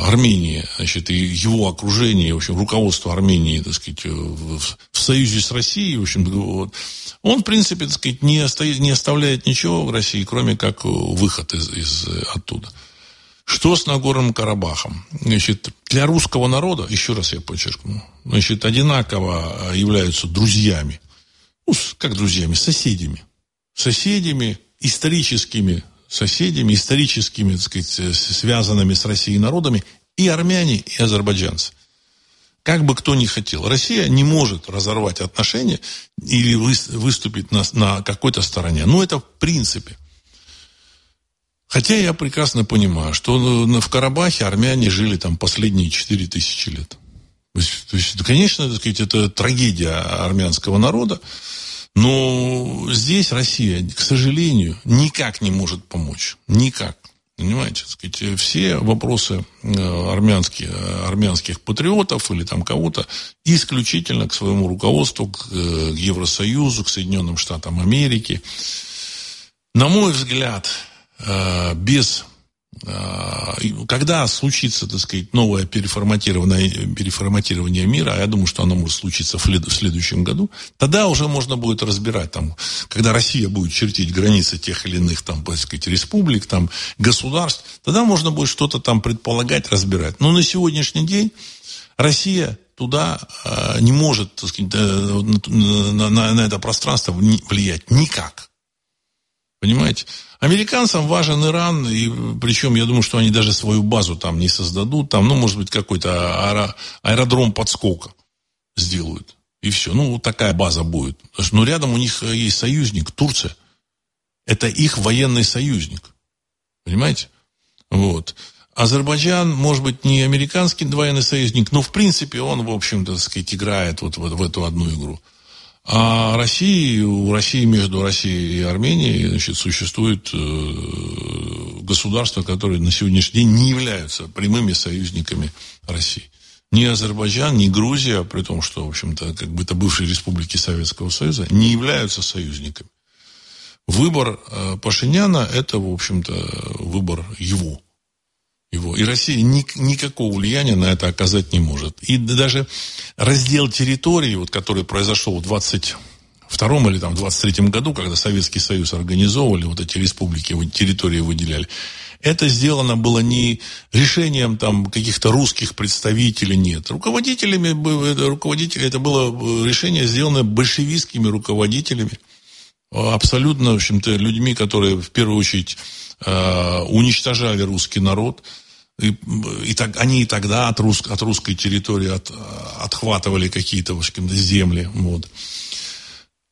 [SPEAKER 1] Армении, значит, и его окружение, в общем, руководство Армении, так сказать, в, в союзе с Россией, в общем, вот, он, в принципе, так сказать, не, оставит, не оставляет ничего в России, кроме как выход из, из оттуда. Что с Нагорным Карабахом? Значит, для русского народа, еще раз я подчеркну, значит, одинаково являются друзьями. Ну, как друзьями, соседями. Соседями, историческими соседями, историческими, так сказать, связанными с Россией народами и армяне, и азербайджанцы. Как бы кто ни хотел, Россия не может разорвать отношения или выступить на, на какой-то стороне. Но это в принципе. Хотя я прекрасно понимаю, что в Карабахе армяне жили там последние 4 тысячи лет. То есть, то есть, конечно, так сказать, это трагедия армянского народа, но здесь Россия, к сожалению, никак не может помочь. Никак. Понимаете, сказать, все вопросы э, армянские, армянских патриотов или там кого-то исключительно к своему руководству, к, э, Евросоюзу, к Соединенным Штатам Америки. На мой взгляд, Э, без э, когда случится, так сказать, новое переформатирование, переформатирование мира, а я думаю, что оно может случиться в следующем году, тогда уже можно будет разбирать, там, когда Россия будет чертить границы тех или иных, там, так сказать, республик, там, государств, тогда можно будет что-то там предполагать, разбирать. Но на сегодняшний день Россия туда э, не может, так сказать, на, на, на это пространство влиять никак. Понимаете? Американцам важен Иран, и причем я думаю, что они даже свою базу там не создадут, там, ну, может быть, какой-то аэро, аэродром подскока сделают. И все. Ну, вот такая база будет. Но ну, рядом у них есть союзник, Турция. Это их военный союзник. Понимаете? Вот. Азербайджан, может быть, не американский военный союзник, но, в принципе, он, в общем-то, сказать, играет вот в, в эту одну игру. А России, у России между Россией и Арменией значит, существует э, государства, которые на сегодняшний день не являются прямыми союзниками России. Ни Азербайджан, ни Грузия, при том, что, в общем-то, как бы это бывшие республики Советского Союза, не являются союзниками. Выбор э, Пашиняна – это, в общем-то, выбор его его. И Россия ни, никакого влияния на это оказать не может. И даже раздел территории, вот, который произошел в 22 или там, 23 году, когда Советский Союз организовывали, вот эти республики, территории выделяли, это сделано было не решением там каких-то русских представителей, нет. Руководителями, руководители, это было решение, сделано большевистскими руководителями, абсолютно, в общем-то, людьми, которые в первую очередь э, уничтожали русский народ, и, и так, они и тогда от, рус, от русской территории от, отхватывали какие-то земли. Вот.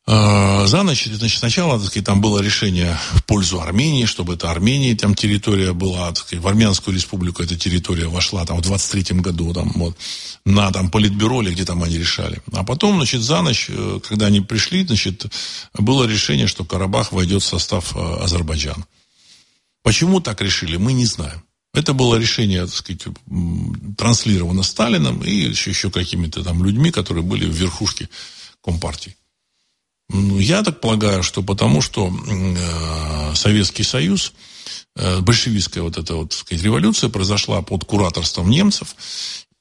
[SPEAKER 1] А, за ночь, значит, сначала так сказать, там было решение в пользу Армении, чтобы это Армения, там территория была, так сказать, в Армянскую республику эта территория вошла там в 23-м году там, вот, на там, политбюро или где там они решали. А потом, значит, за ночь, э, когда они пришли, значит, было решение, что Карабах войдет в состав э, Азербайджана. Почему так решили, мы не знаем. Это было решение, так сказать, транслировано Сталином и еще, еще какими-то там людьми, которые были в верхушке Компартии. Ну, я так полагаю, что потому что э, Советский Союз, э, большевистская вот эта вот, так сказать, революция произошла под кураторством немцев,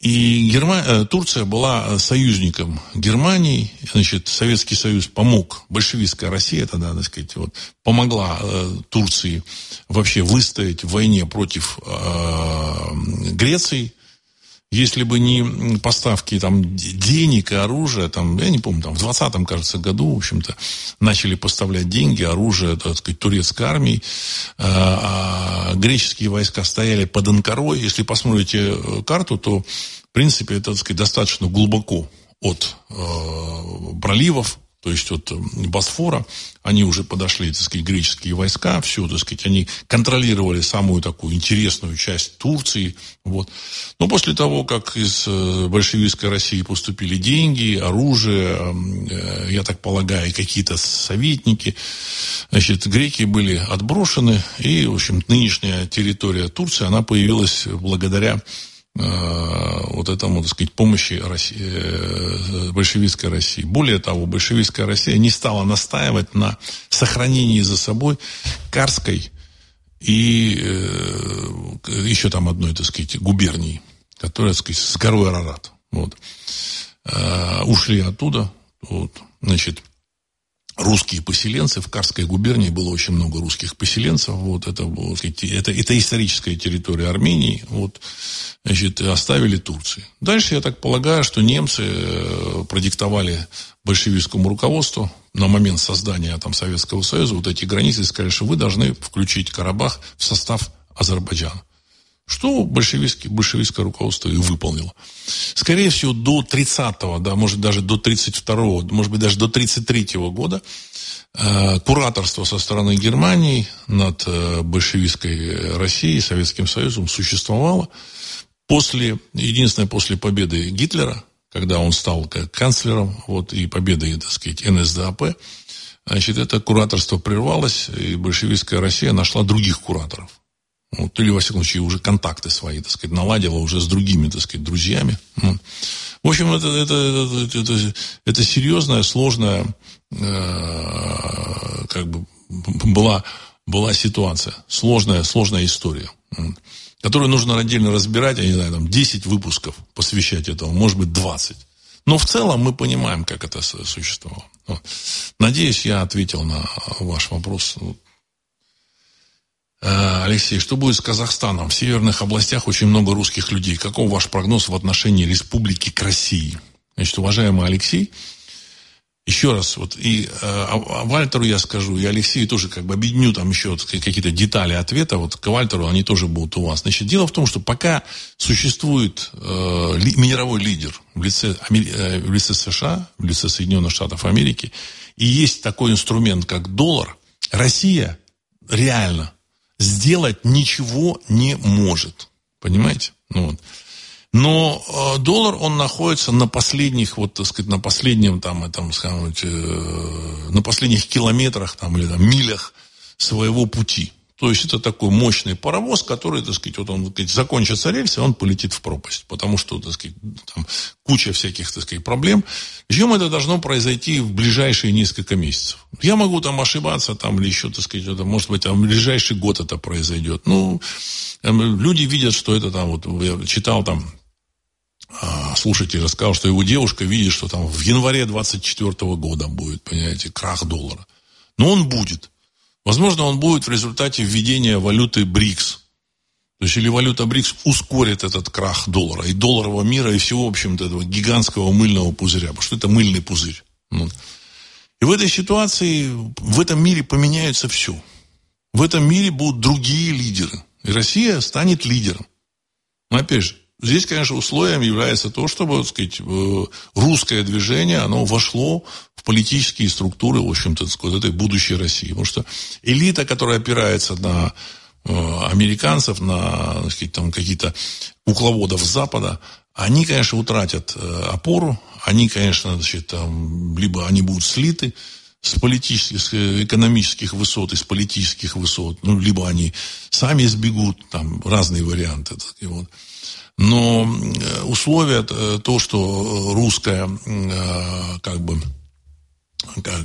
[SPEAKER 1] и Герма... Э, Турция была союзником Германии, значит, Советский Союз помог, большевистская Россия тогда, так сказать, вот, помогла э, Турции вообще выстоять в войне против э, Греции. Если бы не поставки там, денег и оружия, там, я не помню, там, в 20-м, кажется, году, в общем-то, начали поставлять деньги, оружие, так сказать, турецкой армии, а, а греческие войска стояли под Анкарой. Если посмотрите э, карту, то, в принципе, это, так сказать, достаточно глубоко от э, проливов, то есть от Босфора, они уже подошли, так сказать, греческие войска, все, так сказать, они контролировали самую такую интересную часть Турции, вот. Но после того, как из э, большевистской России поступили деньги, оружие, э, я так полагаю, какие-то советники, значит, греки были отброшены, и, в общем, нынешняя территория Турции, она появилась благодаря вот этому, так сказать, помощи России, э, большевистской России. Более того, большевистская Россия не стала настаивать на сохранении за собой Карской и э, еще там одной, так сказать, губернии, которая, так сказать, с горой Арарат. Вот. Э, ушли оттуда. Вот. Значит, русские поселенцы. В Карской губернии было очень много русских поселенцев. Вот это, это, это историческая территория Армении. Вот, значит, оставили Турции. Дальше, я так полагаю, что немцы э, продиктовали большевистскому руководству на момент создания там, Советского Союза вот эти границы и сказали, что вы должны включить Карабах в состав Азербайджана. Что большевистское, большевистское руководство и выполнило. Скорее всего, до 30-го, да, может даже до 32-го, может быть даже до 33-го года э, кураторство со стороны Германии над э, большевистской Россией, Советским Союзом существовало. После, единственное, после победы Гитлера, когда он стал канцлером, вот, и победы, так сказать, НСДАП, значит, это кураторство прервалось, и большевистская Россия нашла других кураторов. Вот, или, во всяком случае, уже контакты свои, так сказать, наладила уже с другими, так сказать, друзьями. В общем, это, это, это, это, это серьезная, сложная, э, как бы, была, была ситуация. Сложная, сложная история. Которую нужно отдельно разбирать, я не знаю, там, 10 выпусков посвящать этому, может быть, 20. Но в целом мы понимаем, как это существовало. Надеюсь, я ответил на ваш вопрос. Э, Алексей, что будет с Казахстаном? В северных областях очень много русских людей. Каков ваш прогноз в отношении республики к России? Значит, уважаемый Алексей, еще раз, вот и э, Вальтеру я скажу, и Алексею тоже как бы объединю там еще вот, какие-то детали ответа, вот к Вальтеру они тоже будут у вас. Значит, дело в том, что пока существует э, ли, мировой лидер в лице, э, в лице США, в лице Соединенных Штатов Америки, и есть такой инструмент, как доллар, Россия реально сделать ничего не может. Понимаете? Ну, вот. Но э, доллар, он находится на последних, вот, так сказать, на последнем, там, этом, скажем, э, на последних километрах, там, или там, милях своего пути. То есть это такой мощный паровоз, который, так сказать, вот он так сказать, закончится рельсы, он полетит в пропасть. Потому что, так сказать, там куча всяких, так сказать, проблем. Причем это должно произойти в ближайшие несколько месяцев. Я могу там ошибаться, там, или еще, так сказать, это, может быть, там, в ближайший год это произойдет. Ну, люди видят, что это там, вот я читал там, а, слушатель рассказал, что его девушка видит, что там в январе 24 года будет, понимаете, крах доллара. Но он будет. Возможно, он будет в результате введения валюты БРИКС. То есть, или валюта БРИКС ускорит этот крах доллара, и долларового мира, и всего, в общем-то, этого гигантского мыльного пузыря. Потому что это мыльный пузырь. И в этой ситуации, в этом мире поменяется все. В этом мире будут другие лидеры. И Россия станет лидером. Но опять же, здесь, конечно, условием является то, чтобы, так сказать, э, русское движение, оно вошло в политические структуры, в общем-то, вот этой будущей России. Потому что элита, которая опирается на э, американцев, на сказать, там, какие-то кукловодов Запада, они, конечно, утратят э, опору, они, конечно, значит, там, либо они будут слиты с политических, с экономических высот, из политических высот, ну, либо они сами сбегут, там разные варианты. Так, вот. Но э, условия то, что русская как бы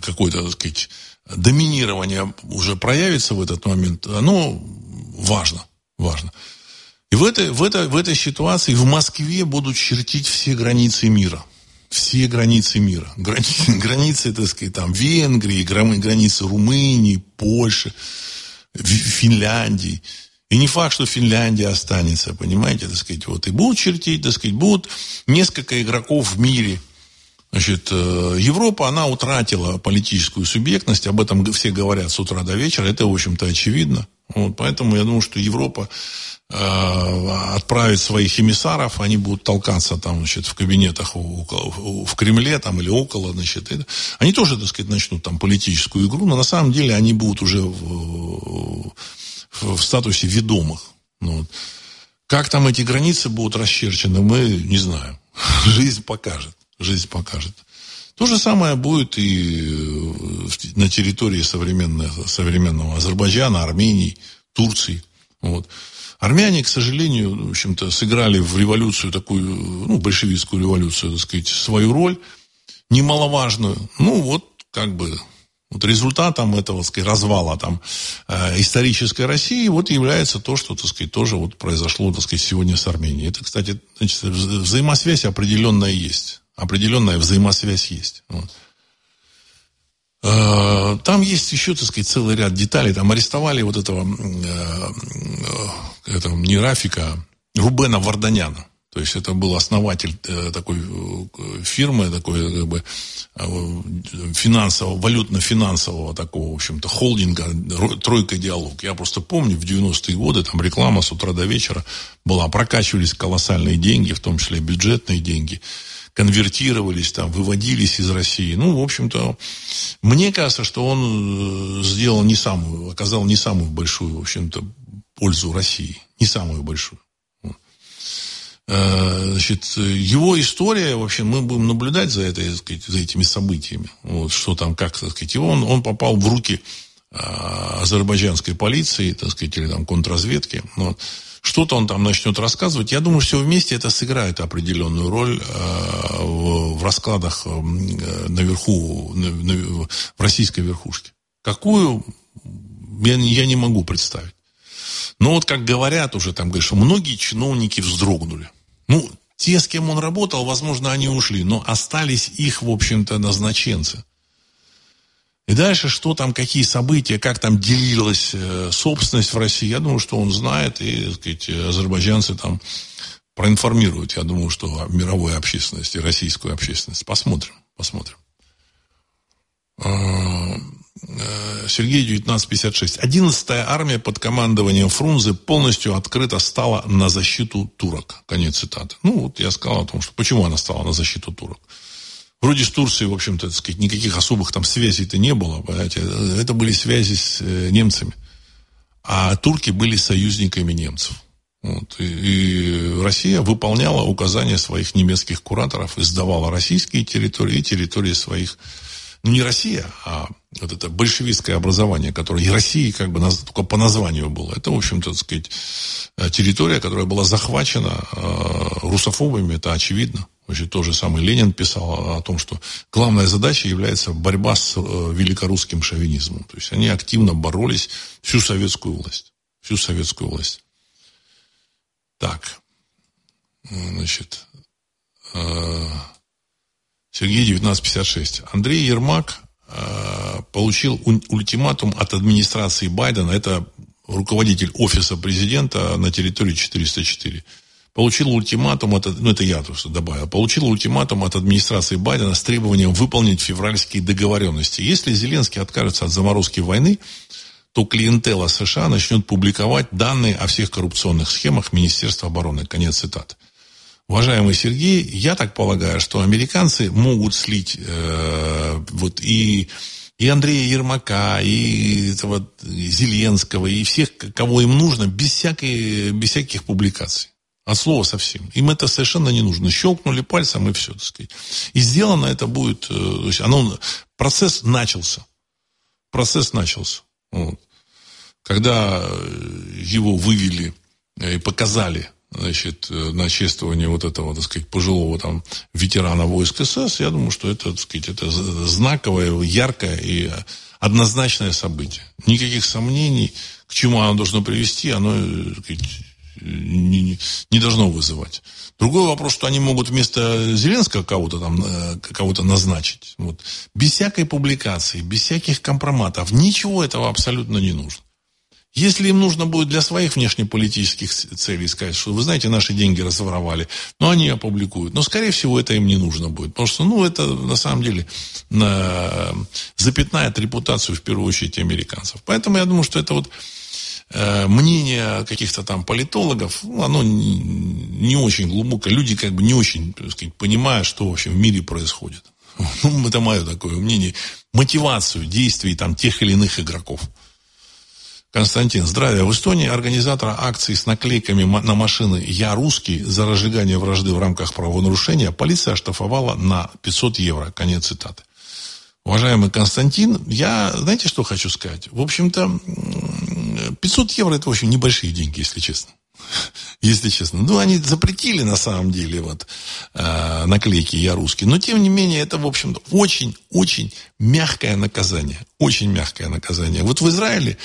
[SPEAKER 1] какое-то, так сказать, доминирование уже проявится в этот момент, оно важно, важно. И в этой, в, этой, в этой ситуации в Москве будут чертить все границы мира. Все границы мира. Границы, границы так сказать, там, Венгрии, границы Румынии, Польши, Финляндии. И не факт, что Финляндия останется, понимаете, так сказать, вот. И будут чертить, так сказать, будут несколько игроков в мире. Значит, э, Европа, она утратила политическую субъектность, об этом все говорят с утра до вечера, это, в общем-то, очевидно. Вот, поэтому я думаю, что Европа э, отправит своих эмиссаров, они будут толкаться там, значит, в кабинетах у, у, в Кремле там или около, значит, это. они тоже, так сказать, начнут там политическую игру, но на самом деле они будут уже в, в статусе ведомых. Ну, вот. Как там эти границы будут расчерчены, мы не знаем. Жизнь покажет. Жизнь покажет. То же самое будет и э, на территории современного, современного Азербайджана, Армении, Турции. Вот. Армяне, к сожалению, в общем-то, сыграли в революцию такую, ну, большевистскую революцию, так сказать, свою роль немаловажную. Ну, вот, как бы, вот результатом этого, так сказать, развала там э, исторической России вот является то, что, так сказать, тоже вот произошло, так сказать, сегодня с Арменией. Это, кстати, значит, взаимосвязь определенная есть. Определенная взаимосвязь есть. Вот. Э, там есть еще, так сказать, целый ряд деталей. Там арестовали вот этого, э, э, этого не Рафика, Рубена Варданяна. То есть это был основатель э, такой э, фирмы, такой как бы э, финансового, валютно-финансового такого, в общем-то, холдинга «Тройка диалог». Я просто помню, в 90-е годы там реклама с утра до вечера была, прокачивались колоссальные деньги, в том числе бюджетные деньги конвертировались, там, выводились из России. Ну, в общем-то, мне кажется, что он сделал не самую, оказал не самую большую, в общем-то, пользу России. Не самую большую. Э, значит, его история, вообще, мы будем наблюдать за, этой, сказать, за этими событиями. Вот, что там, как, так сказать. Он, он попал в руки а, азербайджанской полиции, так сказать, или там контрразведки. Вот. Что-то он там начнет рассказывать. Я думаю, все вместе это сыграет определенную роль э, в, раскладах э, наверху, на, на, в российской верхушке. Какую, я не могу представить. Но вот как говорят уже, там говорят, что многие чиновники вздрогнули. Ну, те, с кем он работал, возможно, они ушли, но остались их, в общем-то, назначенцы. И дальше, что там, какие события, как там делилась э, собственность в России, я думаю, что он знает, и, так сказать, азербайджанцы там проинформируют, я думаю, что мировой общественности, российскую общественность. Посмотрим, посмотрим. Э, Сергей 1956. 11-я армия под командованием Фрунзе полностью открыто стала на защиту турок. Конец цитаты. Ну, вот я сказал о том, что почему она стала на защиту турок. Вроде с Турцией, в общем-то, сказать, никаких особых там связей-то не было, понимаете. Это были связи с э, немцами. А турки были союзниками немцев. Вот. И, и Россия выполняла указания своих немецких кураторов и сдавала российские территории и территории своих ну, не Россия, а вот это большевистское образование, которое и России как бы только по названию было. Это, в общем-то, так сказать, э, территория, которая была захвачена э, русофобами, это очевидно. Вообще, то же самое Ленин писал о том, что главная задача является борьба с э, великорусским шовинизмом. То есть они активно боролись всю советскую власть. Всю советскую власть. Так. Значит. Э, Сергей 1956. Андрей Ермак э, получил ультиматум от администрации Байдена. Это руководитель офиса президента на территории 404. Получил ультиматум, от, ну это я просто добавил, получил ультиматум от администрации Байдена с требованием выполнить февральские договоренности. Если Зеленский откажется от заморозки войны, то клиентела США начнет публиковать данные о всех коррупционных схемах Министерства обороны. Конец цитаты. Уважаемый Сергей, я так полагаю, что американцы могут слить э, вот и и Андрея Ермака, и этого Зеленского, и всех, кого им нужно, без, всякой, без всяких публикаций. От слова совсем. Им это совершенно не нужно. Щелкнули пальцем и все, так сказать. И сделано это будет... Э, то есть оно, процесс начался. Процесс начался. Вот. Когда его вывели и показали значит, э, на чествование вот этого, так сказать, пожилого там ветерана войск СС, я думаю, что это, так сказать, это знаковое, яркое и однозначное событие. Никаких сомнений, к чему оно должно привести, оно э, так сказать, не, не должно вызывать. Другой вопрос, что они могут вместо Зеленского кого-то там э, кого-то назначить. Вот. Без всякой публикации, без всяких компроматов. Ничего этого абсолютно не нужно. Если им нужно будет для своих внешнеполитических целей сказать, что, вы знаете, наши деньги разворовали, но они опубликуют. Но, скорее всего, это им не нужно будет. Потому что, ну, это, на самом деле, на, запятнает репутацию, в первую очередь, американцев. Поэтому я думаю, что это вот э, мнение каких-то там политологов, ну, оно не, очень глубоко. Люди как бы не очень, сказать, понимают, что, в общем, в мире происходит. Ну, это мое такое мнение. Мотивацию действий там тех или иных игроков. Константин, здравия. В Эстонии организатора акции с наклейками на машины «Я русский» за разжигание вражды в рамках правонарушения полиция оштрафовала на 500 евро. Конец цитаты. Уважаемый Константин, я, знаете, что хочу сказать? В общем-то, 500 евро это, общем, небольшие деньги, если честно если честно. Ну, они запретили на самом деле вот э, наклейки «Я русский». Но, тем не менее, это, в общем-то, очень-очень мягкое наказание. Очень мягкое наказание. Вот в Израиле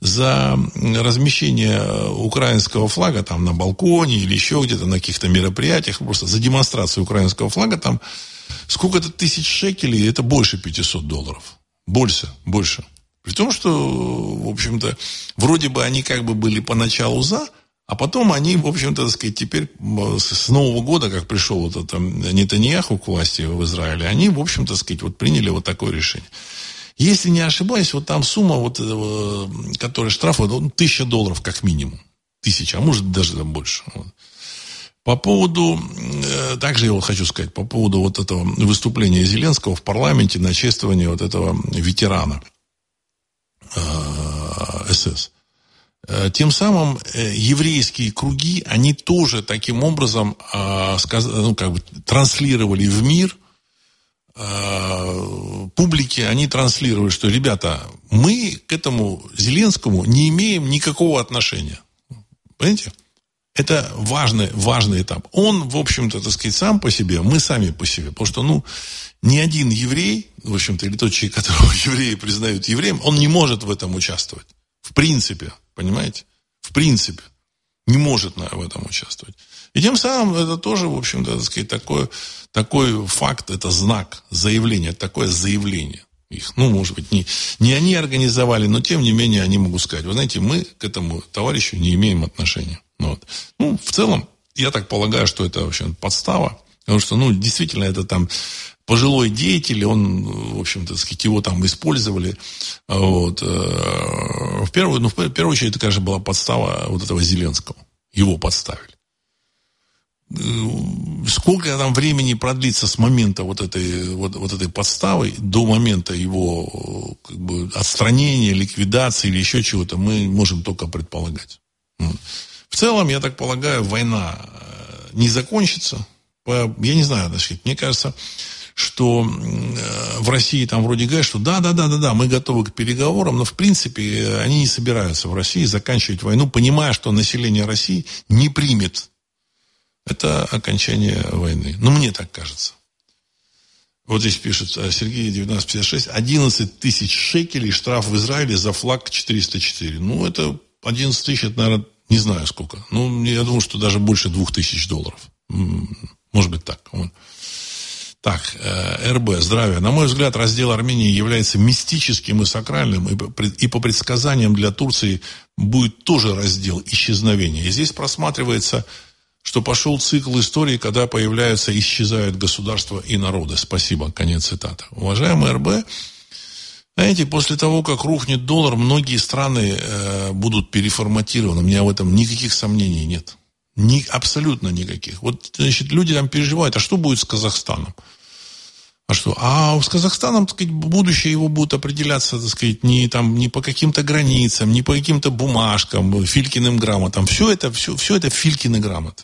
[SPEAKER 1] за размещение украинского флага там на балконе или еще где-то на каких-то мероприятиях, просто за демонстрацию украинского флага там сколько-то тысяч шекелей, это больше 500 долларов. Больше, больше. При том, что, в общем-то, вроде бы они как бы были поначалу за, а потом они, в общем-то, так сказать, теперь с Нового года, как пришел вот это Нетаньяху к власти в Израиле, они, в общем-то, сказать, вот приняли вот такое решение. Если не ошибаюсь, вот там сумма, вот, э, которая штраф, вот, тысяча долларов как минимум. Тысяча, а может даже там больше. Вот. По поводу, э, также я вот хочу сказать, по поводу вот этого выступления Зеленского в парламенте на чествование вот этого ветерана э, СС. Э, тем самым э, еврейские круги, они тоже таким образом а, ну, как бы, транслировали в мир а, публике, они транслировали, что, ребята, мы к этому Зеленскому не имеем никакого отношения. Понимаете? Это важный, важный этап. Он, в общем-то, так сказать, сам по себе, мы сами по себе. Потому что, ну, ни один еврей, в общем-то, или тот человек, которого евреи признают евреем, он не может в этом участвовать. В принципе. Понимаете? В принципе. Не может в этом участвовать. И тем самым это тоже, в общем-то, так сказать, такой, такой факт, это знак, заявление, такое заявление их. Ну, может быть, не, не они организовали, но тем не менее они могут сказать, вы знаете, мы к этому товарищу не имеем отношения. Ну, вот. ну в целом, я так полагаю, что это, в общем, подстава, потому что, ну, действительно, это там пожилой деятель, он, в общем-то, сказать, его там использовали. Вот. Э, в, первую, ну, в первую очередь, это, конечно, была подстава вот этого Зеленского. Его подставили. Э, сколько там времени продлится с момента вот этой, вот, вот этой подставы до момента его как бы, отстранения, ликвидации или еще чего-то, мы можем только предполагать. В целом, я так полагаю, война э, не закончится. Я не знаю, мне кажется, что э, в России там вроде говорят, что да, да, да, да, да, мы готовы к переговорам, но в принципе они не собираются в России заканчивать войну, понимая, что население России не примет это окончание войны. Ну, мне так кажется. Вот здесь пишет э, Сергей 1956, 11 тысяч шекелей штраф в Израиле за флаг 404. Ну, это 11 тысяч, это, наверное, не знаю сколько. Ну, я думаю, что даже больше 2 тысяч долларов. Может быть так. Так, э, РБ, здравия. На мой взгляд, раздел Армении является мистическим и сакральным, и по предсказаниям для Турции будет тоже раздел исчезновения. И здесь просматривается, что пошел цикл истории, когда появляются, исчезают государства и народы. Спасибо, конец цитаты. Уважаемый РБ, знаете, после того, как рухнет доллар, многие страны э, будут переформатированы. У меня в этом никаких сомнений нет. Ни, абсолютно никаких. Вот, значит, люди там переживают, а что будет с Казахстаном? А что? А с Казахстаном, так сказать, будущее его будет определяться, так сказать, не, там, не по каким-то границам, не по каким-то бумажкам, Филькиным грамотам. Все это, все, все это Филькины грамоты.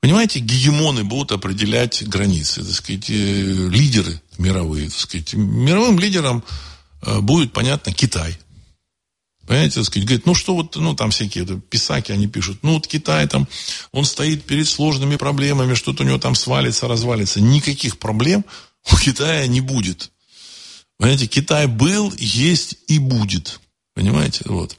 [SPEAKER 1] Понимаете, гегемоны будут определять границы, так сказать, э, лидеры мировые, так сказать. Мировым лидером э, будет, понятно, Китай. Понимаете, так сказать, говорит, ну что вот, ну там всякие это, писаки, они пишут, ну вот Китай там, он стоит перед сложными проблемами, что-то у него там свалится, развалится. Никаких проблем у Китая не будет. Понимаете, Китай был, есть и будет. Понимаете, вот.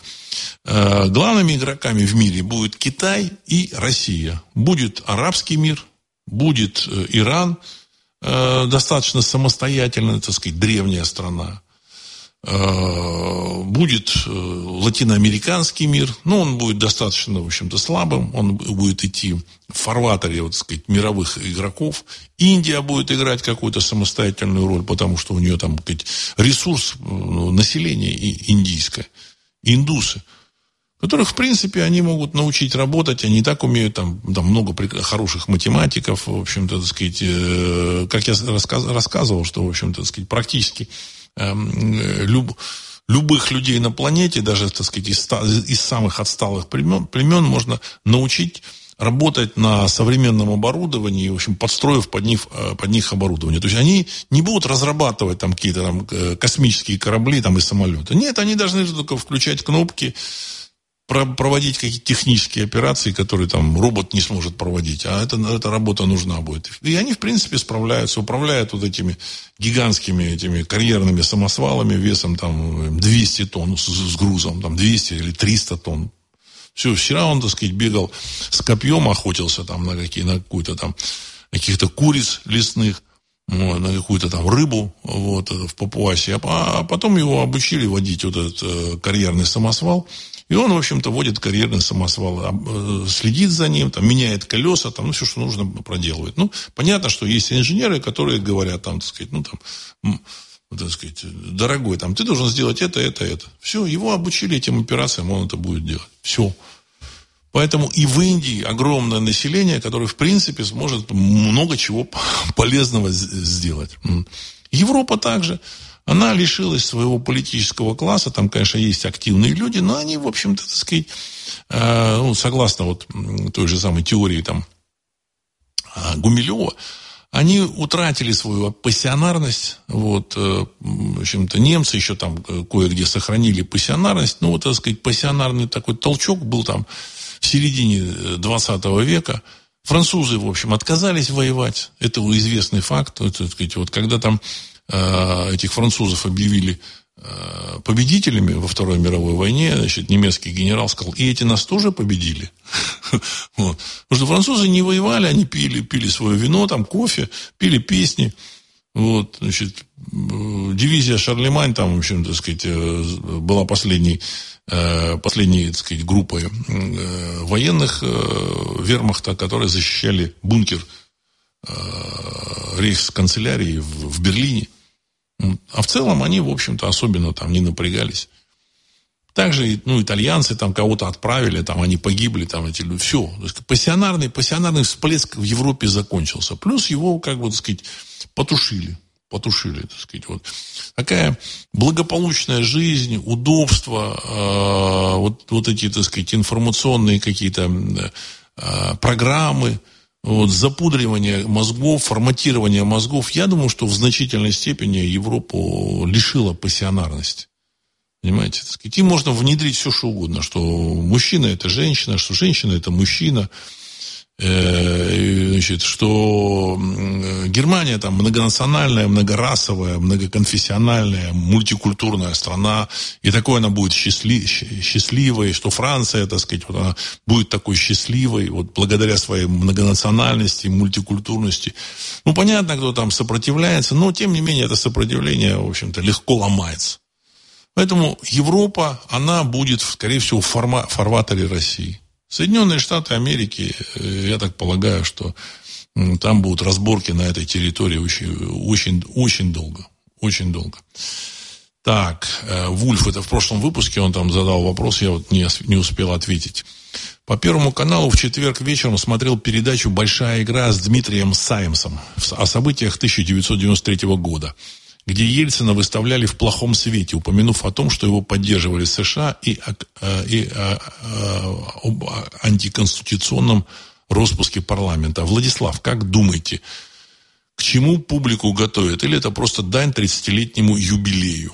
[SPEAKER 1] Э, главными игроками в мире будет Китай и Россия. Будет арабский мир, будет э, Иран, э, достаточно самостоятельная, так сказать, древняя страна. Э, будет э, латиноамериканский мир, но он будет достаточно, в общем-то, слабым, он будет идти в фарватере, вот сказать, мировых игроков. Индия будет играть какую-то самостоятельную роль, потому что у нее там, сказать, ресурс э, населения индийское, индусы которых, в принципе, они могут научить работать, они и так умеют, там, там много хороших математиков, в общем-то, так сказать, как я рассказ, рассказывал, что, в общем-то, так сказать, практически люб, любых людей на планете, даже, так сказать, из, из самых отсталых племен, племен можно научить работать на современном оборудовании, в общем, подстроив под них, э, под них оборудование. То есть они не будут разрабатывать там какие-то там э, космические корабли там и самолеты. Нет, они должны только включать кнопки, проводить какие-то технические операции, которые там робот не сможет проводить, а это, эта работа нужна будет. И они, в принципе, справляются, управляют вот этими гигантскими этими карьерными самосвалами весом там 200 тонн с, с грузом, там 200 или 300 тонн. Все, вчера он, так сказать, бегал с копьем, охотился там на, какие, на какую-то там, каких-то куриц лесных, на какую-то там рыбу вот, в Папуасе. А, а потом его обучили водить вот этот э, карьерный самосвал. И он, в общем-то, водит карьерный самосвал, э, следит за ним, там, меняет колеса, там, ну, все, что нужно, проделывает. Ну, понятно, что есть инженеры, которые говорят, там, так сказать, ну, там, так сказать, дорогой, там, ты должен сделать это, это, это. Все, его обучили этим операциям, он это будет делать. Все. Поэтому и в Индии огромное население, которое, в принципе, сможет много чего полезного сделать. Европа также она лишилась своего политического класса, там, конечно, есть активные люди, но они, в общем-то, так сказать, э, ну, согласно вот той же самой теории там э, Гумилева, они утратили свою пассионарность, вот, э, в общем-то, немцы еще там э, кое-где сохранили пассионарность, но вот, так сказать, пассионарный такой толчок был там в середине 20 э, века, Французы, в общем, отказались воевать. Это известный факт. Вот, так сказать, вот когда там этих французов объявили э, победителями во Второй мировой войне, значит, немецкий генерал сказал, и эти нас тоже победили. вот. Потому что французы не воевали, они пили, пили свое вино, там, кофе, пили песни. Вот, значит, э, дивизия Шарлемань, там, в общем, так сказать, была последней, последней, так сказать, группой военных вермахта, которые защищали бункер рейхсканцелярии в, в Берлине. А в целом они, в общем-то, особенно там не напрягались. Также, ну, итальянцы там кого-то отправили, там они погибли, там эти люди. Все. То есть, пассионарный, пассионарный всплеск в Европе закончился. Плюс его, как бы, так сказать, потушили. Потушили, так сказать. Вот. Такая благополучная жизнь, удобство, э, вот, вот эти, так сказать, информационные какие-то э, программы – вот, запудривание мозгов, форматирование мозгов, я думаю, что в значительной степени Европу лишило пассионарности. Понимаете? Так сказать, им можно внедрить все, что угодно, что мужчина это женщина, что женщина это мужчина, значит, что Германия там многонациональная, многорасовая, многоконфессиональная, мультикультурная страна, и такой она будет счастли, счастливой, что Франция, так сказать, вот она будет такой счастливой, вот благодаря своей многонациональности, мультикультурности. Ну, понятно, кто там сопротивляется, но, тем не менее, это сопротивление, в общем-то, легко ломается. Поэтому Европа, она будет, скорее всего, в форма, фарватере России. Соединенные Штаты Америки, э, я так полагаю, что там будут разборки на этой территории очень, очень, очень долго. Очень долго. Так, э, Вульф, это в прошлом выпуске, он там задал вопрос, я вот не, не успел ответить. По Первому каналу в четверг вечером смотрел передачу «Большая игра» с Дмитрием Саймсом о событиях 1993 года где Ельцина выставляли в плохом свете, упомянув о том, что его поддерживали США и, э, и, э, э, об антиконституционном распуске парламента. Владислав, как думаете, к чему публику готовят? Или это просто дань 30-летнему юбилею?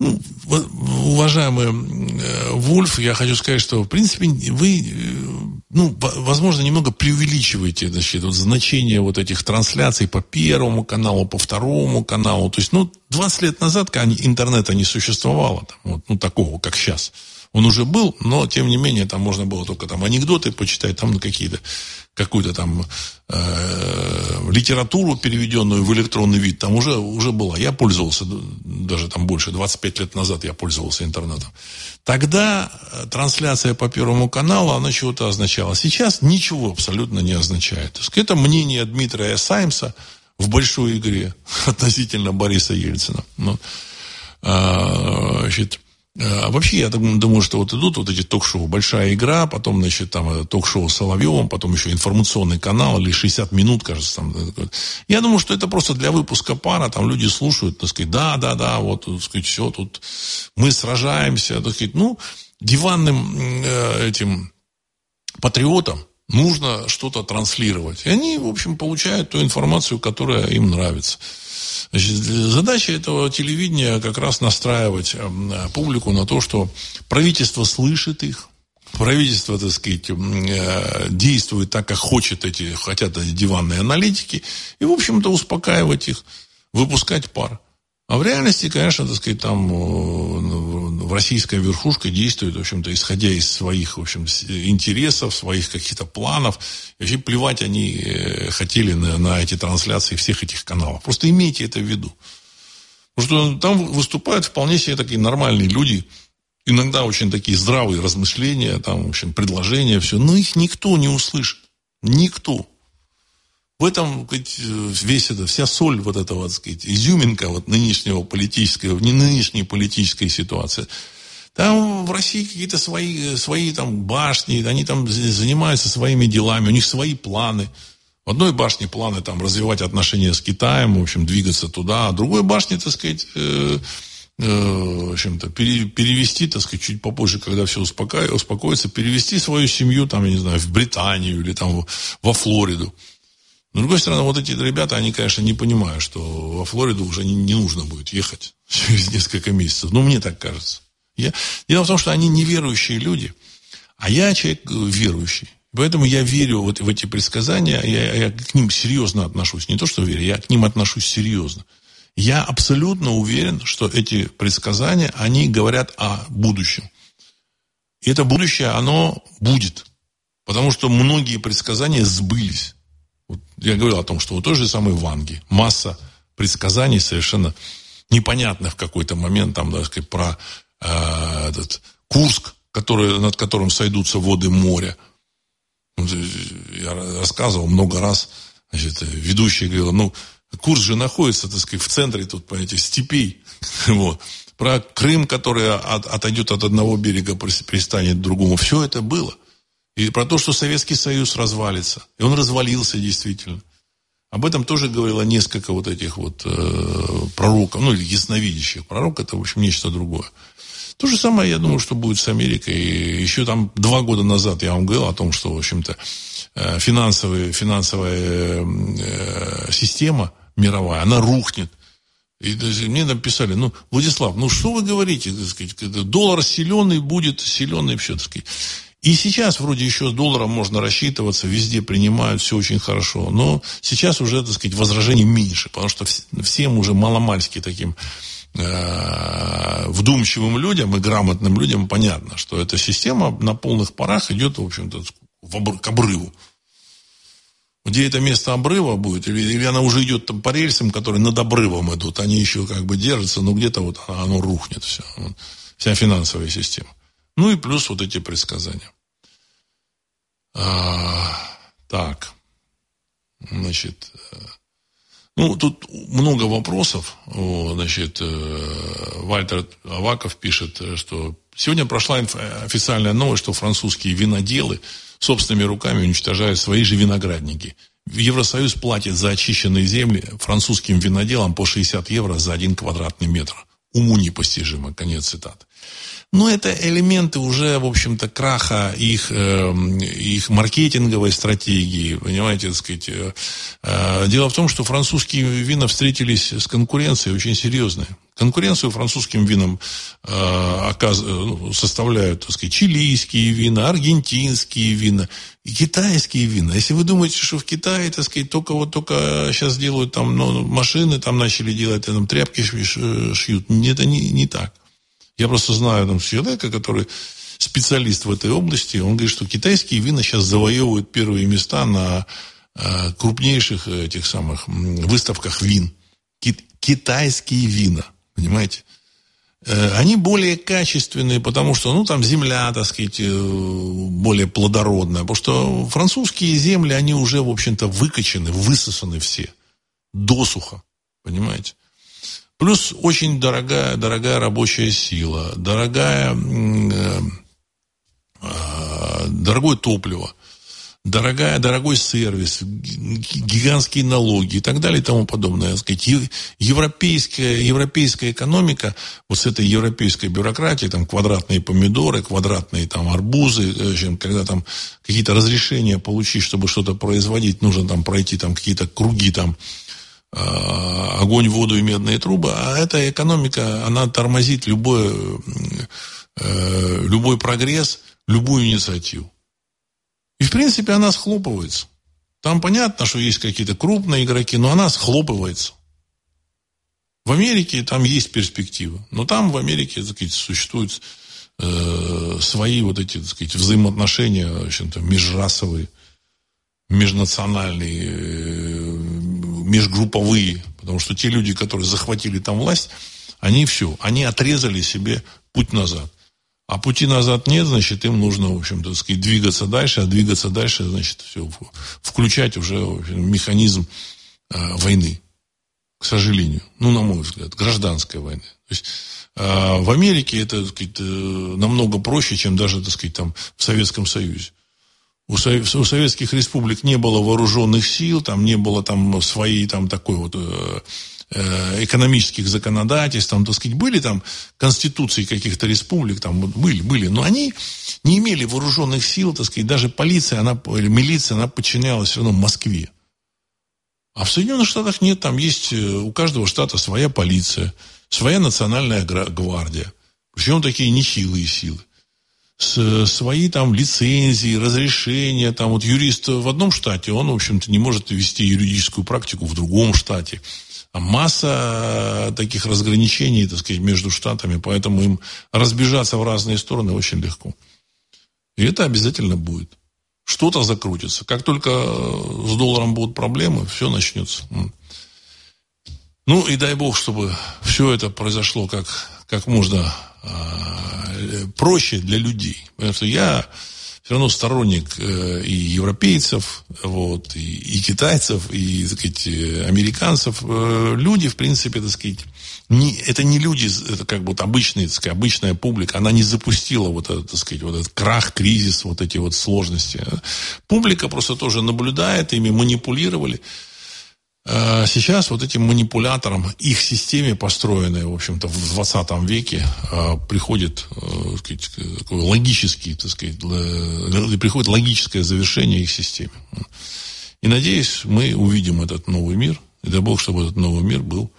[SPEAKER 1] Ну, уважаемый Вольф, я хочу сказать, что, в принципе, вы, ну, возможно, немного преувеличиваете значит, вот, значение вот этих трансляций по Первому каналу, по Второму каналу. То есть, ну, 20 лет назад, интернета не существовало, там, вот, ну, такого, как сейчас, Он уже был, но, тем не менее, там можно было только там анекдоты почитать, там какие-то, какую-то там э, литературу, переведенную в электронный вид, там уже, уже была. Я пользовался, даже там больше, 25 лет назад я пользовался интернетом. Тогда э, трансляция по Первому каналу, она чего-то означала. Сейчас ничего абсолютно не означает. Это мнение Дмитрия Саймса в большой игре относительно Бориса Ельцина. Ну, а, значит, а, а вообще, я думаю, что вот идут вот эти ток-шоу «Большая игра», потом, значит, там э, ток-шоу с Соловьевым, потом еще информационный канал, или 60 минут, кажется, там. Я думаю, что это просто для выпуска пара, там люди слушают, так сказать, да, да, да, вот, так сказать, все, тут мы сражаемся, так сказать, ну, диванным э, этим патриотам нужно что-то транслировать. И они, в общем, получают ту информацию, которая им нравится. Значит, задача этого телевидения как раз настраивать э, публику на то, что правительство слышит их, правительство, так сказать, э, действует так, как хочет эти, хотят эти диванные аналитики, и, в общем-то, успокаивать их, выпускать пар. А в реальности, конечно, так сказать, там в российская верхушка действует, в общем-то, исходя из своих, в общем, интересов, своих каких-то планов. И вообще плевать они э, хотели на, на эти трансляции всех этих каналов. Просто имейте это в виду. Потому что там выступают вполне себе такие нормальные люди, иногда очень такие здравые размышления, там, в общем, предложения, все. Но их никто не услышит. Никто. В этом сказать, весь это, вся соль вот этого, так сказать, изюминка вот нынешнего политического, не нынешней политической ситуации. Там в России какие-то свои, свои там башни, они там занимаются своими делами, у них свои планы. В одной башне планы там развивать отношения с Китаем, в общем, двигаться туда, а другой башне, так сказать, э, э, в общем-то, пере, перевести, так сказать, чуть попозже, когда все успокоится, перевести свою семью, там, я не знаю, в Британию или там во Флориду. Но, с другой стороны, вот эти ребята, они, конечно, не понимают, что во Флориду уже не, не нужно будет ехать через несколько месяцев. Ну, мне так кажется. Я... Дело в том, что они неверующие люди, а я человек верующий. Поэтому я верю вот в эти предсказания, я, я к ним серьезно отношусь. Не то, что верю, я к ним отношусь серьезно. Я абсолютно уверен, что эти предсказания, они говорят о будущем. И это будущее, оно будет. Потому что многие предсказания сбылись. Я говорил о том, что у той же самой Ванги масса предсказаний совершенно непонятных в какой-то момент, там, так сказать, про э, этот Курск, который, над которым сойдутся воды моря. Я рассказывал много раз, значит, ведущий говорил, ну, Курск же находится, так сказать, в центре тут, понимаете, степей. Вот. Про Крым, который от, отойдет от одного берега, пристанет к другому. Все это было. И про то, что Советский Союз развалится. И он развалился действительно. Об этом тоже говорило несколько вот этих вот э, пророков, ну или ясновидящих. Пророк это, в общем, нечто другое. То же самое, я думаю, что будет с Америкой. Еще там два года назад я вам говорил о том, что, в общем-то, э, финансовая, финансовая э, система мировая, она рухнет. И мне написали, ну, Владислав, ну что вы говорите, так сказать, доллар силеный будет, силеный все, так сказать. И сейчас вроде еще с долларом можно рассчитываться, везде принимают, все очень хорошо. Но сейчас уже, так сказать, возражений меньше, потому что всем уже маломальски таким э, вдумчивым людям и грамотным людям понятно, что эта система на полных парах идет, в общем-то, к обрыву. Где это место обрыва будет, или, или она уже идет там по рельсам, которые над обрывом идут, они еще как бы держатся, но где-то вот оно рухнет все. Вся финансовая система. Ну и плюс вот эти предсказания. А, так. Значит, э, ну, тут много вопросов. Значит, э, Вальтер Аваков пишет, что сегодня прошла официальная новость, что французские виноделы собственными руками уничтожают свои же виноградники. Евросоюз платит за очищенные земли французским виноделам по 60 евро за один квадратный метр. Уму непостижимо. Конец цитаты. Но это элементы уже, в общем-то, краха их, э, их маркетинговой стратегии, понимаете, так сказать. Э, э, дело в том, что французские вина встретились с конкуренцией очень серьезной. Конкуренцию французским винам э, оказ, ну, составляют, так сказать, чилийские вина, аргентинские вина и китайские вина. Если вы думаете, что в Китае, так сказать, только вот только сейчас делают там ну, машины, там начали делать, там тряпки шьют, это не, не так. Я просто знаю там человека, который специалист в этой области, он говорит, что китайские вина сейчас завоевывают первые места на э, крупнейших этих самых выставках вин. Китайские вина, понимаете? Э, они более качественные, потому что, ну, там земля, так сказать, э, более плодородная. Потому что французские земли, они уже, в общем-то, выкачаны, высосаны все. Досуха, понимаете? Плюс очень дорогая, дорогая рабочая сила, дорогая, э, э, дорогое топливо дорогая, дорогой сервис, гигантские налоги и так далее и тому подобное. Сказать, европейская, европейская экономика, вот с этой европейской бюрократией, там квадратные помидоры, квадратные там арбузы, общем, когда там какие-то разрешения получить, чтобы что-то производить, нужно там пройти там какие-то круги там, а, огонь, воду и медные трубы, а эта экономика, она тормозит любой, э, любой прогресс, любую инициативу. И, в принципе, она схлопывается. Там понятно, что есть какие-то крупные игроки, но она схлопывается. В Америке там есть перспективы, но там в Америке так сказать, существуют э, свои вот эти так сказать, взаимоотношения в общем-то, межрасовые, межнациональные, э, межгрупповые. Потому что те люди, которые захватили там власть, они все, они отрезали себе путь назад. А пути назад нет, значит, им нужно, в общем-то, двигаться дальше, а двигаться дальше, значит, все, включать уже общем, механизм э, войны, к сожалению. Ну, на мой взгляд, гражданской войны. То есть э, в Америке это, так сказать, э, намного проще, чем даже, так сказать, там в Советском Союзе. У, у советских республик не было вооруженных сил, там не было там своей там такой вот Э, экономических законодательств, там, так сказать, были там конституции каких-то республик, там были, были, но они не имели вооруженных сил, так сказать, даже полиция, она, или милиция, она подчинялась все равно Москве. А в Соединенных Штатах нет, там есть э, у каждого штата своя полиция, своя национальная гвардия, причем такие нехилые силы. С, свои там лицензии, разрешения, там вот юрист в одном штате, он, в общем-то, не может вести юридическую практику в другом штате масса таких разграничений, так сказать, между штатами, поэтому им разбежаться в разные стороны очень легко. И это обязательно будет. Что-то закрутится. Как только с долларом будут проблемы, все начнется. Ну и дай бог, чтобы все это произошло как, как можно э, проще для людей. Потому что я все равно сторонник э, и европейцев, вот, и, и китайцев, и, так сказать, американцев. Э, люди, в принципе, так сказать, не, это не люди, это как бы вот обычная, так сказать, обычная публика, она не запустила вот этот, так сказать, вот этот крах, кризис, вот эти вот сложности. Публика просто тоже наблюдает, ими манипулировали. Э, сейчас вот этим манипуляторам, их системе, построенной, в общем-то, в 20 веке, э, приходит э, сказать, такой логический, так сказать, приходит логическое завершение их системе. И надеюсь, мы увидим этот новый мир, и дай Бог, чтобы этот новый мир был,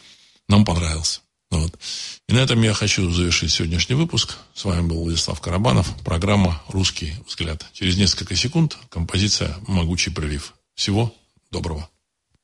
[SPEAKER 1] нам понравился. Вот. И на этом я хочу завершить сегодняшний выпуск. С вами был Владислав Карабанов, программа «Русский взгляд». Через несколько секунд композиция «Могучий прилив». Всего доброго.